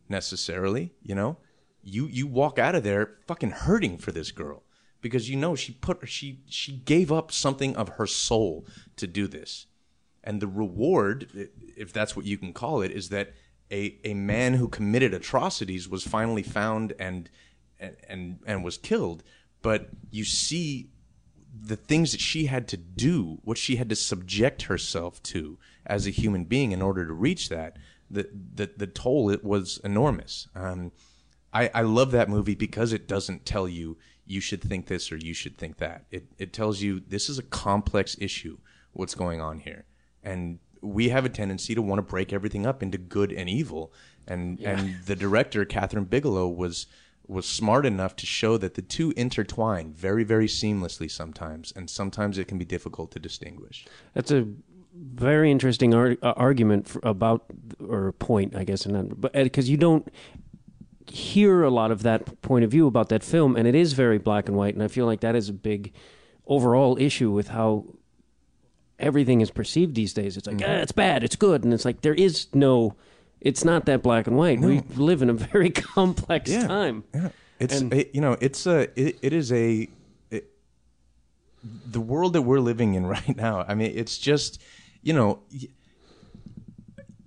necessarily, you know? You you walk out of there fucking hurting for this girl because you know she put she she gave up something of her soul to do this. And the reward, if that's what you can call it, is that a, a man who committed atrocities was finally found and and and, and was killed. But you see the things that she had to do, what she had to subject herself to as a human being in order to reach that, the the, the toll it was enormous. Um, I, I love that movie because it doesn't tell you you should think this or you should think that. It it tells you this is a complex issue. What's going on here, and we have a tendency to want to break everything up into good and evil. And and the director Kathryn Bigelow was was smart enough to show that the two intertwine very, very seamlessly sometimes, and sometimes it can be difficult to distinguish.
That's a very interesting ar- uh, argument about or point, I guess, and but because you don't hear a lot of that point of view about that film, and it is very black and white, and I feel like that is a big overall issue with how everything is perceived these days. It's like, ah, it's bad, it's good, and it's like there is no, it's not that black and white. We live in a very complex
Yeah.
time.
Yeah, it's
And-
it, you know it's a it, it is a it, the world that we're living in right now. I mean, it's just you know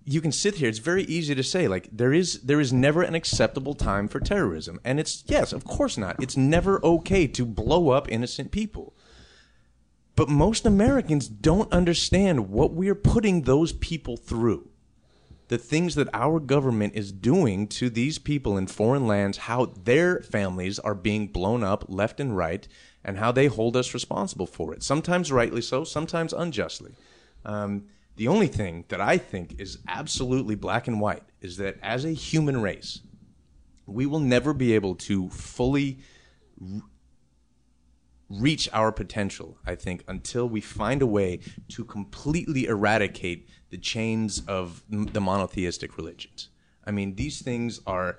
you can sit here. It's very easy to say like there is there is never an acceptable time for terrorism, and it's yes, of course not. It's never okay to blow up innocent people. But most Americans don't understand what we're putting those people through the things that our government is doing to these people in foreign lands, how their families are being blown up left and right, and how they hold us responsible for it. Sometimes rightly so, sometimes unjustly. Um, the only thing that I think is absolutely black and white is that as a human race, we will never be able to fully reach our potential, I think, until we find a way to completely eradicate the chains of the monotheistic religions. I mean, these things are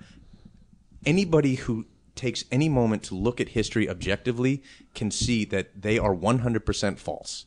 anybody who takes any moment to look at history objectively can see that they are 100% false.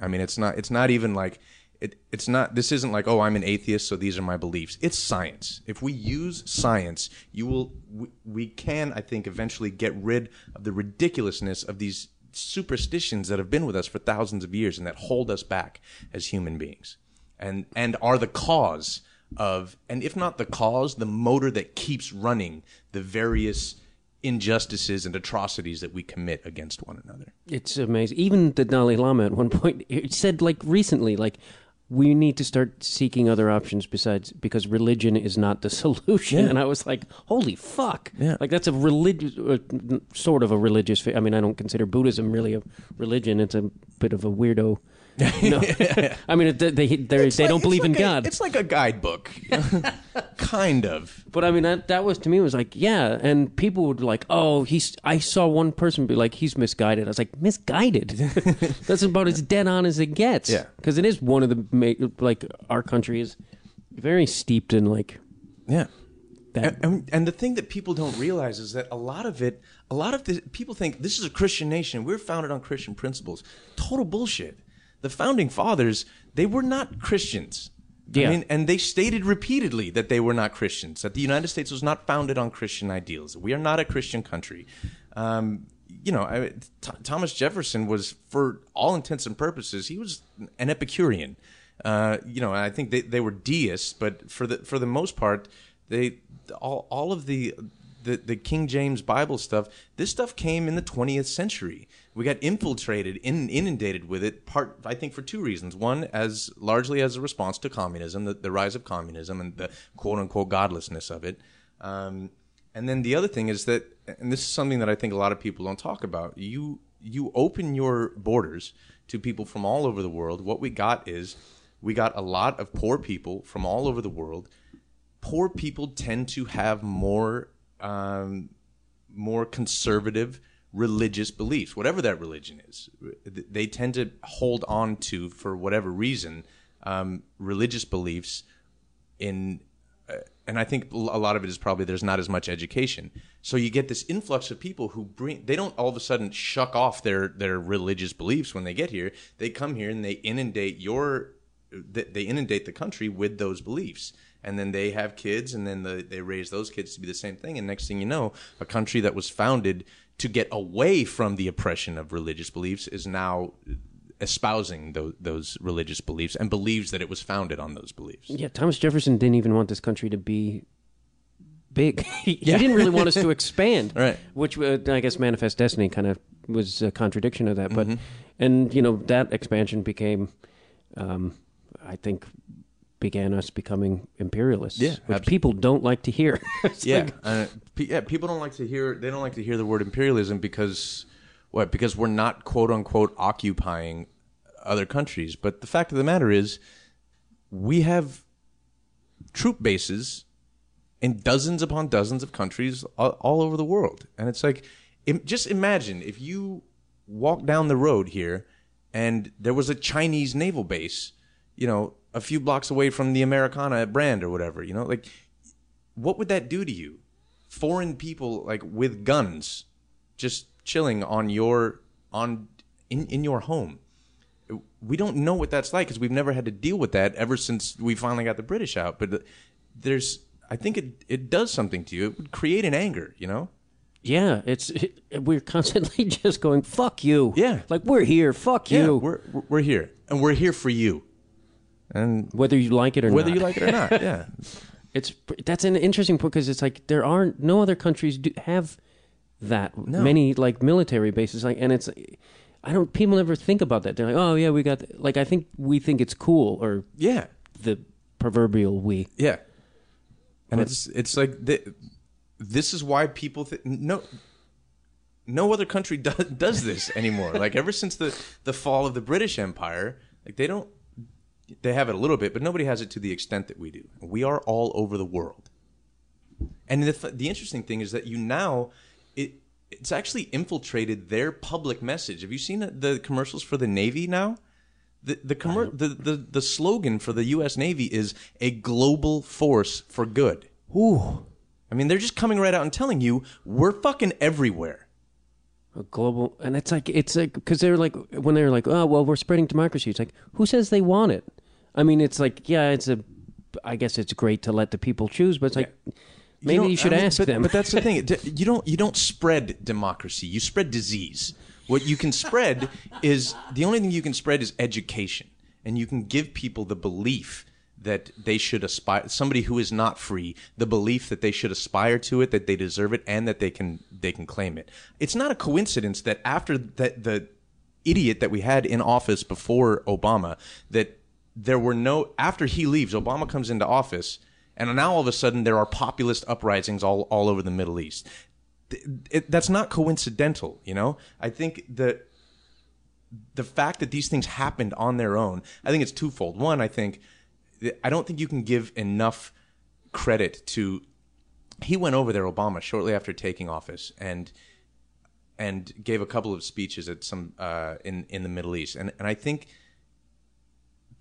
I mean, it's not it's not even like it, it's not this isn't like oh I'm an atheist so these are my beliefs. It's science. If we use science, you will we, we can I think eventually get rid of the ridiculousness of these superstitions that have been with us for thousands of years and that hold us back as human beings. And and are the cause of and if not the cause, the motor that keeps running the various injustices and atrocities that we commit against one another.
It's amazing. Even the Dalai Lama at one point said, like recently, like we need to start seeking other options besides because religion is not the solution.
Yeah.
And I was like, holy fuck!
Yeah.
Like that's a religious, uh, sort of a religious. I mean, I don't consider Buddhism really a religion. It's a bit of a weirdo. No. I mean, they they,
It's like-
don't
it's
believe in
like a-
God.
it's like a guidebook, kind of.
But I mean, that that was to me was like, yeah. And people would be like, oh, he's. I saw one person be like, he's misguided. I was like, misguided. That's about as dead on as it gets.
Yeah.
because it is one of the ma- like our country is very steeped in like
Yeah.
that.
And, and, and the thing that people don't realize is that a lot of it, a lot of the people think this is a Christian nation. We're founded on Christian principles. Total bullshit. The founding fathers, they were not Christians.
Yeah.
I mean, and they stated repeatedly that they were not Christians, that the United States was not founded on Christian ideals. We are not a Christian country. Um, you know, I, Th- Thomas Jefferson was, for all intents and purposes, he was an Epicurean. Uh, you know, I think they, they were deists, but for the for the most part, they all all of the the, the King James Bible stuff, this stuff came in the 20th century. We got infiltrated, in, inundated with it. Part, I think, for two reasons. One, as largely as a response to communism, the, the rise of communism, and the quote unquote godlessness of it. Um, and then the other thing is that, and this is something that I think a lot of people don't talk about. You you open your borders to people from all over the world. What we got is we got a lot of poor people from all over the world poor people tend to have more um, more conservative religious beliefs, whatever that religion is. They tend to hold on to, for whatever reason, um, religious beliefs in. Uh, and I think a lot of it is probably there's not as much education, so you get this influx of people who bring. They don't all of a sudden shuck off their their religious beliefs when they get here. They come here and they inundate your they they inundate the country with those beliefs and then they have kids and then the, they raise those kids to be the same thing and next thing you know a country that was founded to get away from the oppression of religious beliefs is now espousing those, those religious beliefs and believes that it was founded on those beliefs
Yeah, Thomas Jefferson didn't even want this country to be big. he, he didn't really want us to expand,
Right.
Which uh, I guess Manifest Destiny kind of was a contradiction of that. But
Mm-hmm.
and you know that expansion became, um, I think, began us becoming imperialists.
Yeah,
which
abs-
people don't like to hear.
Yeah,
like-
uh, pe- yeah. People don't like to hear. They don't like to hear the word imperialism because what? Because we're not quote unquote occupying other countries. But the fact of the matter is, we have troop bases in dozens upon dozens of countries all, all over the world. And it's like, im- just imagine if you walk down the road here and there was a Chinese naval base, you know, a few blocks away from the Americana at Brand or whatever, you know, like, what would that do to you? Foreign people like with guns, just chilling on your on in in your home. We don't know what that's like because we've never had to deal with that ever since we finally got the British out. But uh, there's, I think it it does something to you. It would create an anger, you know.
Yeah, it's it, we're constantly just going fuck you.
Yeah.
like we're here. Fuck
Yeah,
you.
we're we're here and we're here for you, and
whether you like it or not.
whether
not.
you like it or not. Yeah,
It's that's an interesting point because it's like there aren't no other countries do have that many like military bases like and it's I don't people never think about that they're like oh yeah we got like I think we think it's cool or
yeah,
the proverbial we
yeah. And it's it's like th- this is why people th- no no other country does does this anymore. like ever since the the fall of the British Empire, like they don't they have it a little bit, but nobody has it to the extent that we do. We are all over the world. And the, the interesting thing is that you now it it's actually infiltrated their public message. Have you seen the, commercials for the Navy now? The the, commer- the the the slogan for the U.S. Navy is a global force for good.
ooh
I mean, they're just coming right out and telling you we're fucking everywhere.
a global and it's like it's like because they're like when they're like oh well we're spreading democracy it's like who says they want it I mean it's like yeah it's a I guess it's great to let the people choose but it's like maybe you,
don't-
should
I mean,
ask
but,
them
But that's the thing. You don't you don't spread democracy. You spread disease. What you can spread is the only thing you can spread is education, and you can give people the belief that they should aspire. Somebody who is not free, the belief that they should aspire to it, that they deserve it, and that they can they can claim it. It's not a coincidence that after that the idiot that we had in office before Obama that there were no after he leaves Obama comes into office and now all of a sudden there are populist uprisings all, all over the Middle East. Th- It, that's not coincidental, you know? I think that the fact that these things happened on their own, I think it's twofold. One, I think I don't think you can give enough credit to he went over there Obama shortly after taking office and and gave a couple of speeches at some uh, in in the Middle East, and and I think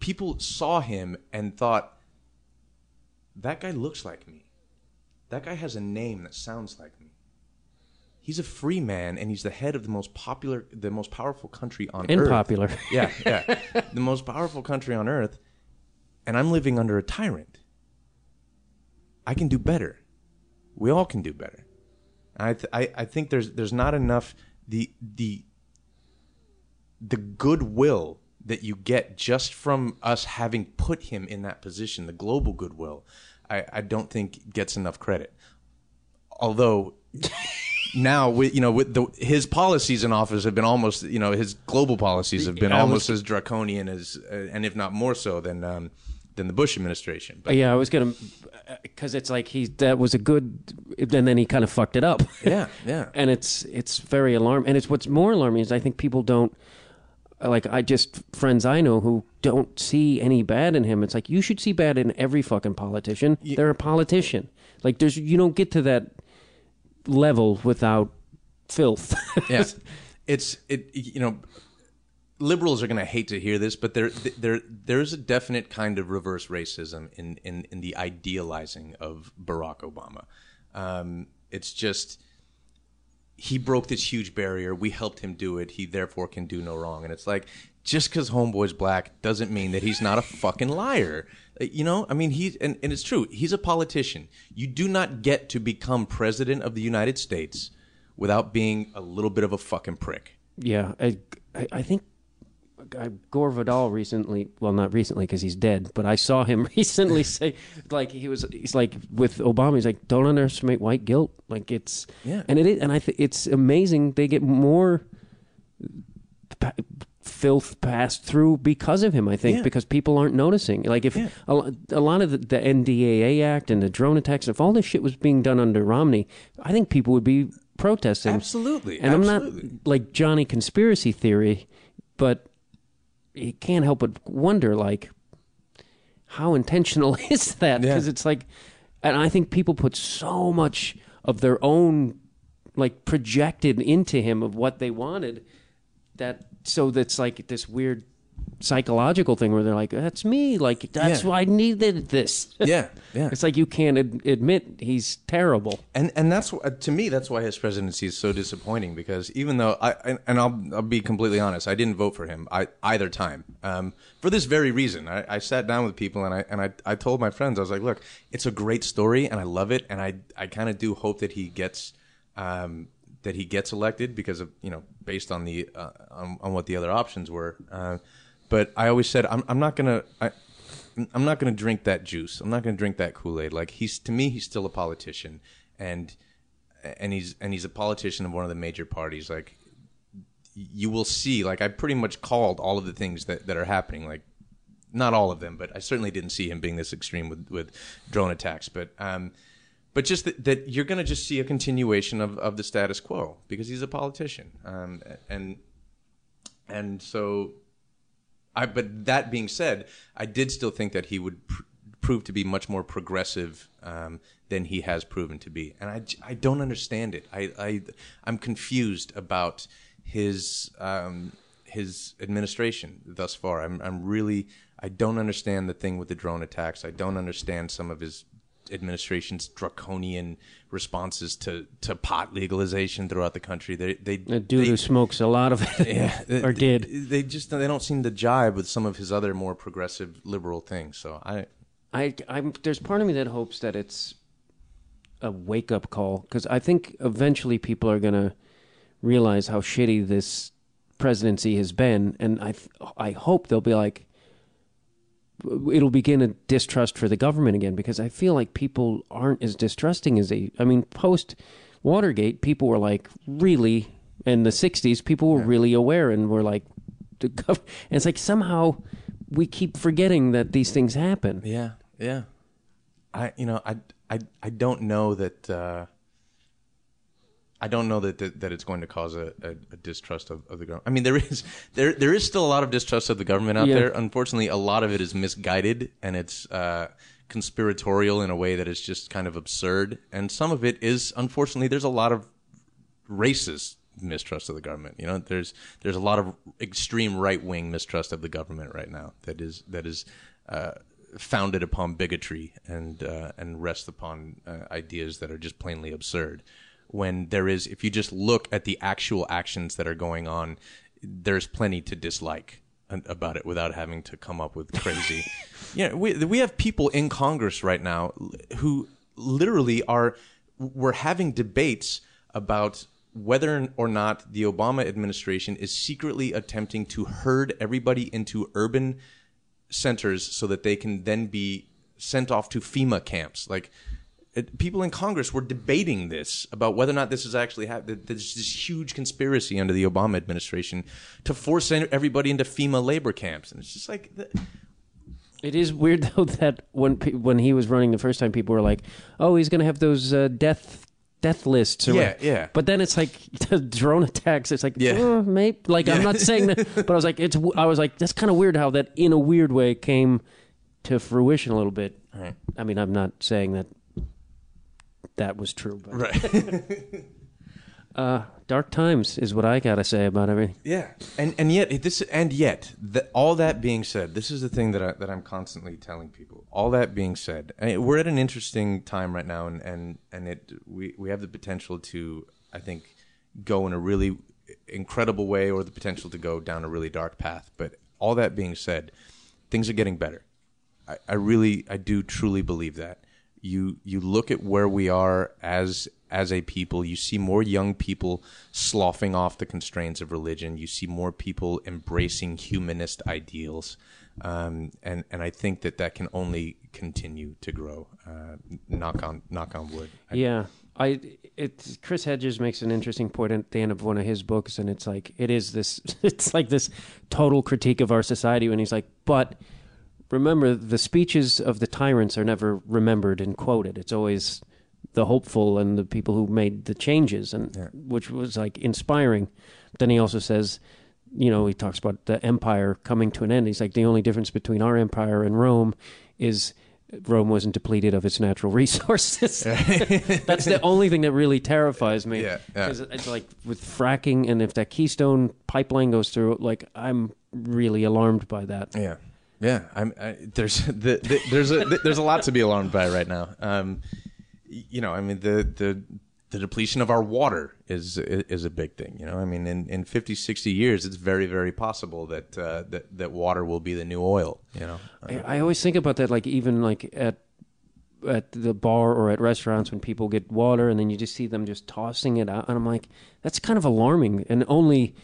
people saw him and thought that guy looks like me. That guy has a name that sounds like me. He's a free man, and he's the head of the most popular, the most powerful country on
and
earth.
popular
Yeah, yeah, the most powerful country on earth, and I'm living under a tyrant. I can do better. We all can do better. I, th- I, I think there's there's not enough the the the goodwill that you get just from us having put him in that position, the global goodwill, I, I don't think gets enough credit. Although now with you know with the his policies in office have been almost you know his global policies have been
was-
almost as draconian as uh, and if not more so than um, than the Bush administration. But
Yeah, I was gonna, because it's like he that was a good, and then he kind of fucked it up.
yeah, yeah.
and it's it's very alarming. And it's what's more alarming is I think people don't like. I just friends I know who don't see any bad in him. It's like you should see bad in every fucking politician. They're a politician. Like there's you don't get to that level without filth.
yeah, it's it. You know, liberals are going to hate to hear this, but there there there's a definite kind of reverse racism in in, in the idealizing of Barack Obama. Um, it's just he broke this huge barrier. We helped him do it. He therefore can do no wrong. And it's like just because homeboy's black doesn't mean that he's not a fucking liar. Uh, You know, I mean, he and, and it's true. He's a politician. You do not get to become president of the United States without being a little bit of a fucking prick.
yeah, I I, I think. I, Gore Vidal recently, well, not recently because he's dead, but I saw him recently say, like he was, he's like with Obama, he's like, don't underestimate white guilt. Like it's,
Yeah.
and it is, and I think it's amazing they get more pa- filth passed through because of him. I think
Yeah.
because people aren't noticing. Like if
Yeah.
a, a lot of the, the NDAA Act and the drone attacks, if all this shit was being done under Romney, I think people would be protesting.
Absolutely,
And I'm not like Johnny conspiracy theory, but you can't help but wonder like how intentional is that?
Yeah.
Because it's like and I think people put so much of their own like projected into him of what they wanted that so that's like this weird psychological thing where they're like that's me like that's
Yeah.
why I needed this
Yeah, yeah.
it's like you can't ad- admit he's terrible
And and that's to me that's why his presidency is so disappointing because even though I and, and I'll I'll be completely honest I didn't vote for him I, either time um, for this very reason I, I sat down with people and I and I, I told my friends I was like look it's a great story and I love it and I I kind of do hope that he gets um, that he gets elected because of you know based on the uh, on, on what the other options were uh, but I always said I'm I'm not gonna I, I'm not to drink that juice. I'm not to drink that Kool Aid. Like he's to me, he's still a politician, and and he's and he's a politician of one of the major parties. Like you will see, like I pretty much called all of the things that that are happening. Like not all of them, but I certainly didn't see him being this extreme with with drone attacks. But um, but just that, that you're going to just see a continuation of of the status quo because he's a politician. Um, and and so I, but that being said, I did still think that he would pr- prove to be much more progressive um, than he has proven to be, and I, I don't understand it. I, I I'm confused about his um, his administration thus far. I'm I'm really I don't understand the thing with the drone attacks. I don't understand some of his administration's draconian responses to, to pot legalization throughout the country. They they
a dude
they-
who smokes a lot of it
yeah,
or
they-
did
They just they don't seem to jibe with some of his other more progressive liberal things. So I
I, I'm there's part of me that hopes that it's a wake up call because I think eventually people are gonna realize how shitty this presidency has been, and I I hope they'll be like it'll begin a distrust for the government again because I feel like people aren't as distrusting as they. I mean, post Watergate, people were like really in the '60s, people were really aware and were like, the gov- and it's like somehow we keep forgetting that these things happen.
yeah yeah I you know I I I don't know that uh, I don't know that, that that it's going to cause a, a, a distrust of, of the government. I mean there is there there is still a lot of distrust of the government out
Yeah.
there. Unfortunately, a lot of it is misguided and it's uh, conspiratorial in a way that is just kind of absurd. And some of it is unfortunately there's a lot of racist mistrust of the government. You know, there's there's a lot of extreme right wing mistrust of the government right now that is that is uh, founded upon bigotry and uh, and rests upon uh, ideas that are just plainly absurd. When there is, if you just look at the actual actions that are going on, there's plenty to dislike about it without having to come up with crazy. you know, we we have people in Congress right now who literally are we're having debates about whether or not the Obama administration is secretly attempting to herd everybody into urban centers so that they can then be sent off to FEMA camps. Like it, people in Congress were debating this about whether or not this is actually happening. There's this huge conspiracy under the Obama administration to force everybody into FEMA labor camps, and it's just like. The,
It is weird though that when pe- when he was running the first time, people were like, "Oh, he's gonna have those uh, death death lists." Or
Yeah,
what-
yeah.
But then it's like the drone attacks. It's like,
Yeah.
yeah, maybe. Like I'm not saying that, but I was like, it's. I was like, that's kind of weird how that in a weird way came to fruition a little bit.
Right.
I mean, I'm not saying that that was true, but
right.
uh, dark times is what I gotta say about everything.
Yeah, and and yet this and yet the, all that being said, this is the thing that I, that I'm constantly telling people. All that being said, I mean, we're at an interesting time right now, and and and it we we have the potential to I think go in a really incredible way, or the potential to go down a really dark path. But all that being said, things are getting better. I, I really, I do truly believe that. You you look at where we are as as a people. You see more young people sloughing off the constraints of religion. You see more people embracing humanist ideals, um, and and I think that that can only continue to grow. Uh, knock on knock on wood. I-
Yeah, I it Chris Hedges makes an interesting point at the end of one of his books, and it's like it is this. It's like this total critique of our society, when he's like, but remember, the speeches of the tyrants are never remembered and quoted. It's always the hopeful and the people who made the changes, and
Yeah.
which was like inspiring. then he also says. You know, he talks about the empire coming to an end. He's like, the only difference between our empire and Rome is Rome wasn't depleted of its natural resources. That's the only thing that really terrifies me.
Yeah, yeah.
it's like with fracking, and if that Keystone pipeline goes through, like I'm really alarmed by that.
Yeah, yeah. I'm. I, there's the, the, there's a there's a lot to be alarmed by right now. Um, you know, I mean the the the depletion of our water is is a big thing. You know, I mean in, in 50, 60 years, it's very very possible that uh, that that water will be the new oil. You know,
I, I always think about that, like even like at at the bar or at restaurants when people get water and then you just see them just tossing it out, and I'm like, that's kind of alarming. And only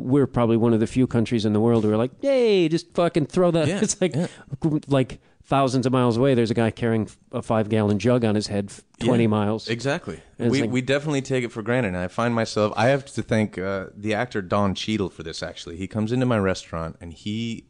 we're probably one of the few countries in the world who are like, yay, just fucking throw that.
Yeah,
it's like
yeah.
like thousands of miles away. There's a guy carrying a five gallon jug on his head, twenty
Yeah,
miles.
Exactly. We,
like-
we definitely take it for granted. And I find myself, I have to thank uh, the actor Don Cheadle for this, actually. He comes into my restaurant and he,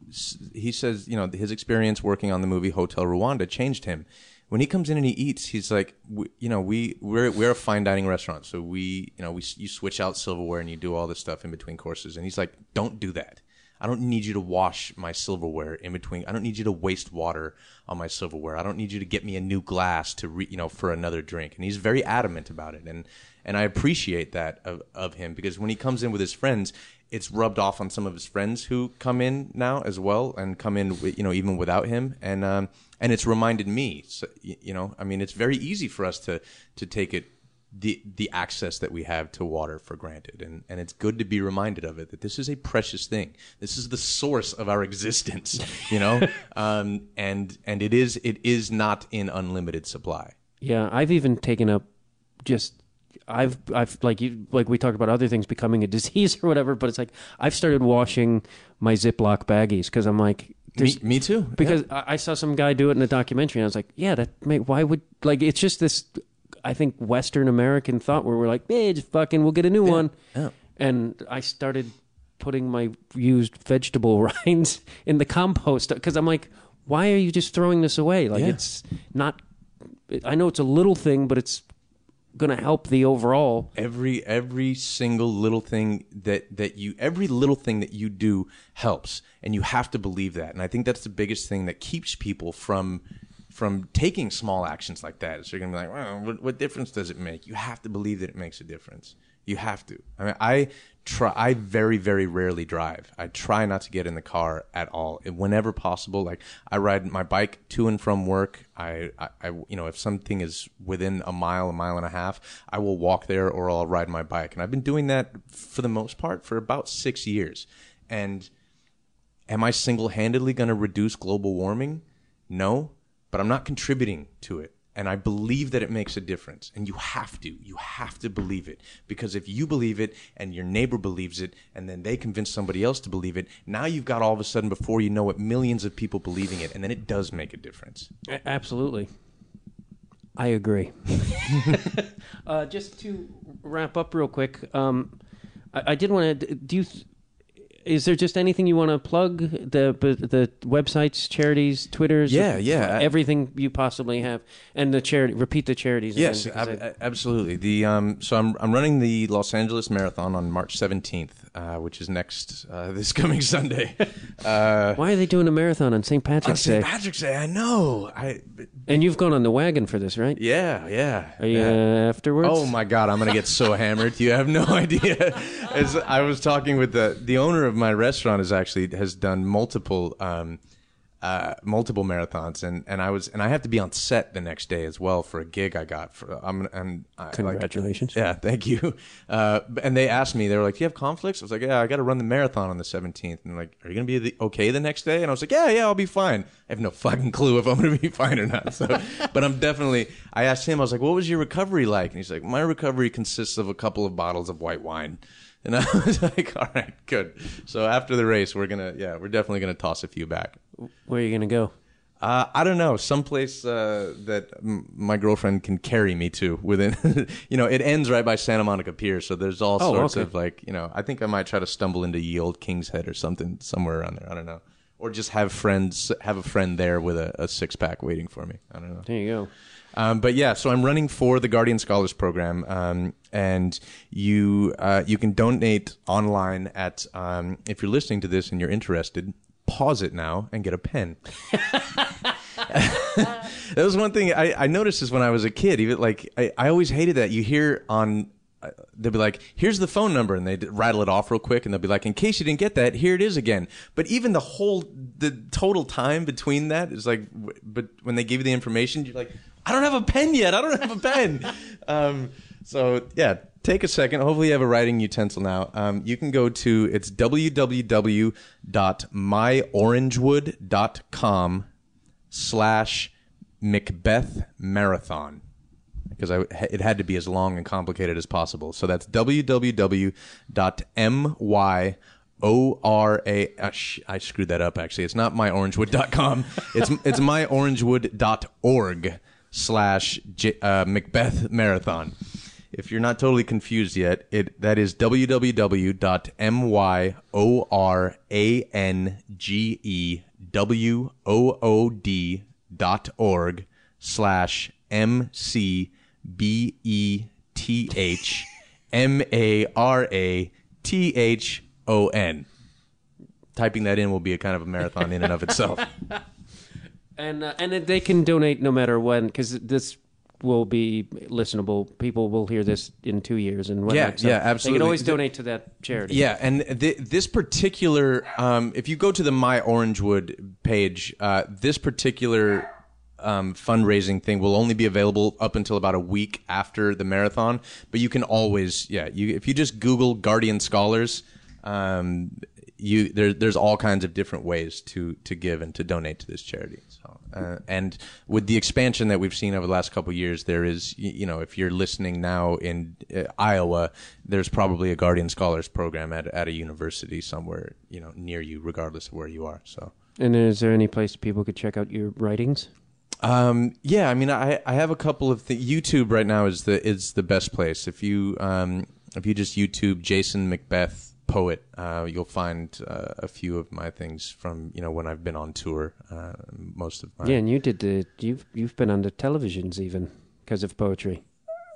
he says, you know, his experience working on the movie Hotel Rwanda changed him. When he comes in and he eats, he's like, we, you know, we, we're, we're a fine dining restaurant. So we, you know, we, you switch out silverware and you do all this stuff in between courses. And he's like, don't do that. I don't need you to wash my silverware in between. I don't need you to waste water on my silverware. I don't need you to get me a new glass to re, you know for another drink. And he's very adamant about it. And and I appreciate that of, of him because when he comes in with his friends, it's rubbed off on some of his friends who come in now as well and come in you know even without him. And um and it's reminded me, so, you know, I mean, it's very easy for us to to take it the the access that we have to water for granted. And and it's good to be reminded of it that this is a precious thing. This is the source of our existence you know? Um and and it is it is not in unlimited supply.
Yeah, I've even taken up just I've I've like you like we talked about other things becoming a disease or whatever, but it's like I've started washing my Ziploc baggies because I'm like
me, me too
because I, I saw some guy do it in a documentary and I was like, yeah, that may, why would like it's just this I think Western American thought where we're like, hey, just fucking we'll get a new one,
yeah.
and I started putting my used vegetable rinds in the compost because I'm like, why are you just throwing this away? Like
Yeah.
it's not. I know it's a little thing, but it's going to help the overall.
every every single little thing that that you every little thing that you do helps and you have to believe that. And i think that's the biggest thing that keeps people from from taking small actions like that. Is they're gonna be like well what, what difference does it make? You have to believe that it makes a difference you have to. I mean i try i very very rarely drive. I try not to get in the car at all whenever possible like i ride my bike to and from work. I, I i you know if something is within a mile a mile and a half i will walk there or i'll ride my bike. And i've been doing that for the most part for about six years. And am i single-handedly going to reduce global warming? No but i'm not contributing to it and i believe that it makes a difference and you have to you have to believe it because if you believe it and your neighbor believes it and then they convince somebody else to believe it now you've got all of a sudden before you know it millions of people believing it and then it does make a difference
A- Absolutely. I agree. uh, just to wrap up real quick, um, I, I did want to. Do you? Is there just anything you want to plug? The the websites, charities, Twitters,
Yeah, yeah.
everything you possibly have, and the charity. Repeat the charities.
Yes, ab-
I-
absolutely. The um, so I'm I'm running the Los Angeles Marathon on March 17th, uh, which is next uh, this coming Sunday. Uh,
why are they doing a marathon on St.
on
Patrick's
St.
Day?
Patrick's Day, I know. I
and you've gone on the wagon for this, right?
yeah, yeah.
Are you
yeah.
uh, afterwards?
Oh my God, I'm gonna get so hammered. You have no idea. As I was talking with the the owner of my restaurant is actually has done multiple um, uh, multiple marathons, and, and I was and I have to be on set the next day as well for a gig I got. For I'm and I, like-
Congratulations.
yeah, thank you. Uh, and they asked me, they were like, "Do you have conflicts?" I was like, "Yeah, I got to run the marathon on the 17th." And like, "Are you gonna be the, okay the next day?" And I was like, "Yeah, yeah, I'll be fine." I have no fucking clue if I'm gonna be fine or not. So, but I'm definitely. I asked him, I was like, "What was your recovery like?" And he's like, "My recovery consists of a couple of bottles of white wine." And I was like, "All right, good." So after the race, we're gonna, yeah, we're definitely gonna toss a few back.
Where are you going to go?
Uh, I don't know, someplace uh, that m- my girlfriend can carry me to within. you know, it ends right by Santa Monica Pier, so there's all
Oh,
sorts
okay.
of like, you know, I think I might try to stumble into Ye Olde King's Head or something somewhere around there. I don't know, or just have friends, have a friend there with a, a six pack waiting for me. I don't know.
There you go.
Um, but yeah, so I'm running for the Guardian Scholars Program, um, and you uh, you can donate online at um, if you're listening to this and you're interested, pause it now and get a pen. that was one thing I, I noticed is when I was a kid. Even like I, I always hated that you hear on. uh, They'll be like, "Here's the phone number," and they rattle it off real quick, and they'll be like, "In case you didn't get that, here it is again." But even the whole, the total time between that is like, but when they give you the information, you're like, "I don't have a pen yet. I don't have a pen." um, so yeah, take a second. Hopefully, you have a writing utensil now. Um, you can go to it's www.myorangewood.com slash Macbeth Marathon because I, it had to be as long and complicated as possible. So that's www.myora. Uh, sh- I screwed that up. Actually, it's not myorangewood.com. It's it's myorangewood.org slash J- uh, Macbeth Marathon. If you're not totally confused yet, it that is www.myorangewood dot org slash m c b e t h m a r a t h o n. Typing that in will be a kind of a marathon in and of itself.
And uh, and they can donate no matter when because this will be listenable. People will hear this in two years and whatnot.
Yeah,
So
yeah,
They can always donate to that charity.
Yeah, and th- this particular, um, if you go to the My Orangewood page, uh, this particular um, fundraising thing will only be available up until about a week after the marathon. But you can always, yeah, you if you just Google Guardian Scholars, um, you there, there's all kinds of different ways to to give and to donate to this charity. Uh, and with the expansion that we've seen over the last couple of years, there is, you know, if you're listening now in uh, Iowa, there's probably a Guardian Scholars program at at a university somewhere, you know, near you, regardless of where you are. So.
And is there any place people could check out your writings?
Um, yeah, I mean, I, I have a couple of th- YouTube right now is the is the best place. If you um, if you just YouTube Jason Macbeth poet, uh, you'll find uh, a few of my things from you know when I've been on tour. Uh, most of my
Yeah, and you did the you've you've been on the televisions even because of poetry.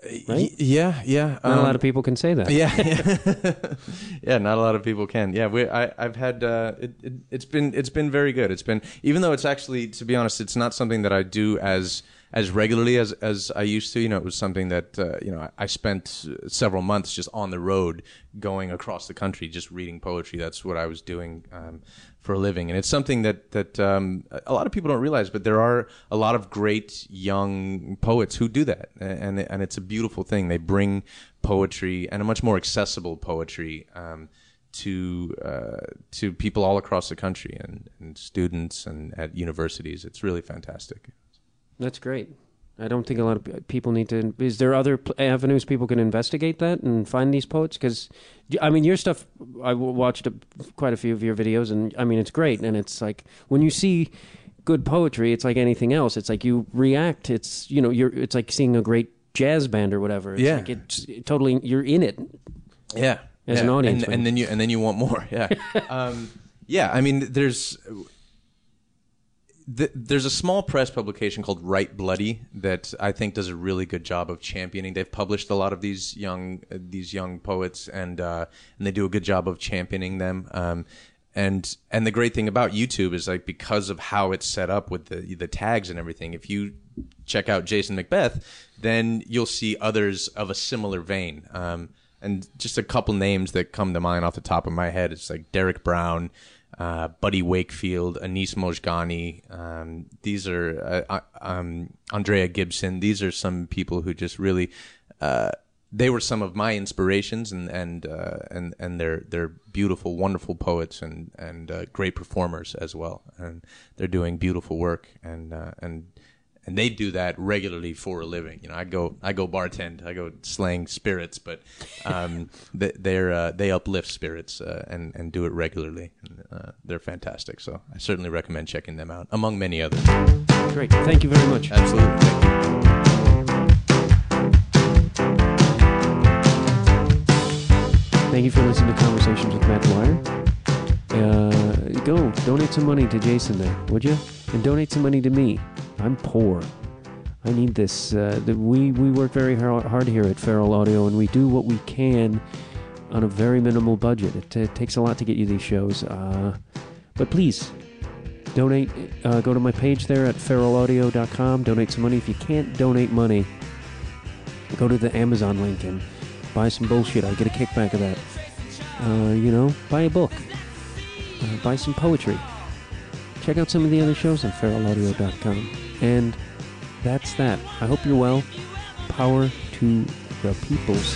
right?
Y- yeah, yeah.
Not a lot
um,
of people can say that.
Yeah, yeah, yeah. Not a lot of people can. Yeah, we, I, I've had. Uh, it, it, it's been it's been very good. It's been even though it's actually, to be honest, it's not something that I do as as regularly as as I used to. You know, it was something that uh, you know I, spent several months just on the road, going across the country, just reading poetry. That's what I was doing. Um, for a living, and it's something that that um, a lot of people don't realize. But there are a lot of great young poets who do that, and and it's a beautiful thing. They bring poetry and a much more accessible poetry um, to uh, to people all across the country and, and students and at universities. It's really fantastic.
That's great. I don't think a lot of people need to. Is there other avenues people can investigate that and find these poets? Because, I mean, your stuff. I watched a, quite a few of your videos, and I mean, it's great. And it's like when you see good poetry, it's like anything else. It's like you react. It's you know, you're. It's like seeing a great jazz band or whatever. It's
Yeah.
like it's totally. You're in it.
Yeah,
As
yeah.
an audience
and, and then you and then you want more. Yeah, um, yeah. I mean, there's th- there's a small press publication called Write Bloody that I think does a really good job of championing. They've published a lot of these young these young poets, and uh, and they do a good job of championing them. Um, and and the great thing about YouTube is like because of how it's set up with the the tags and everything. If you check out Jason Macbeth, then you'll see others of a similar vein. Um, and just a couple names that come to mind off the top of my head. It's like Derrick Brown, uh, Buddy Wakefield, Anis Mojgani. Um, these are uh, uh, um, Andrea Gibson. These are some people who just really. Uh, they were some of my inspirations, and and uh, and and they're they're beautiful, wonderful poets and and great performers as well, and they're doing beautiful work, and and and they do that regularly for a living. You know, I go I go bartend, I go slang spirits, but um, they, they're uh, they uplift spirits uh, and and do it regularly. And, uh, they're fantastic, so I certainly recommend checking them out, among many others.
Great. Thank you very much.
Absolutely, thank you.
Thank you for listening to Conversations with Matt Dwyer. Uh, go donate some money to Jason there, would you? And donate some money to me. I'm poor. I need this. Uh, the, we we work very hard here at Feral Audio, and we do what we can on a very minimal budget. It, uh takes a lot to get you these shows, uh, but please
donate. Uh, go to my page there at feralaudio.com. Donate some money. If you can't donate money, go to the Amazon link and buy some bullshit. I get a kickback of that. Uh, you know, buy a book. Uh, buy some poetry. Check out some of the other shows on feralaudio.com. And that's that. I hope you're well. Power to the peoples.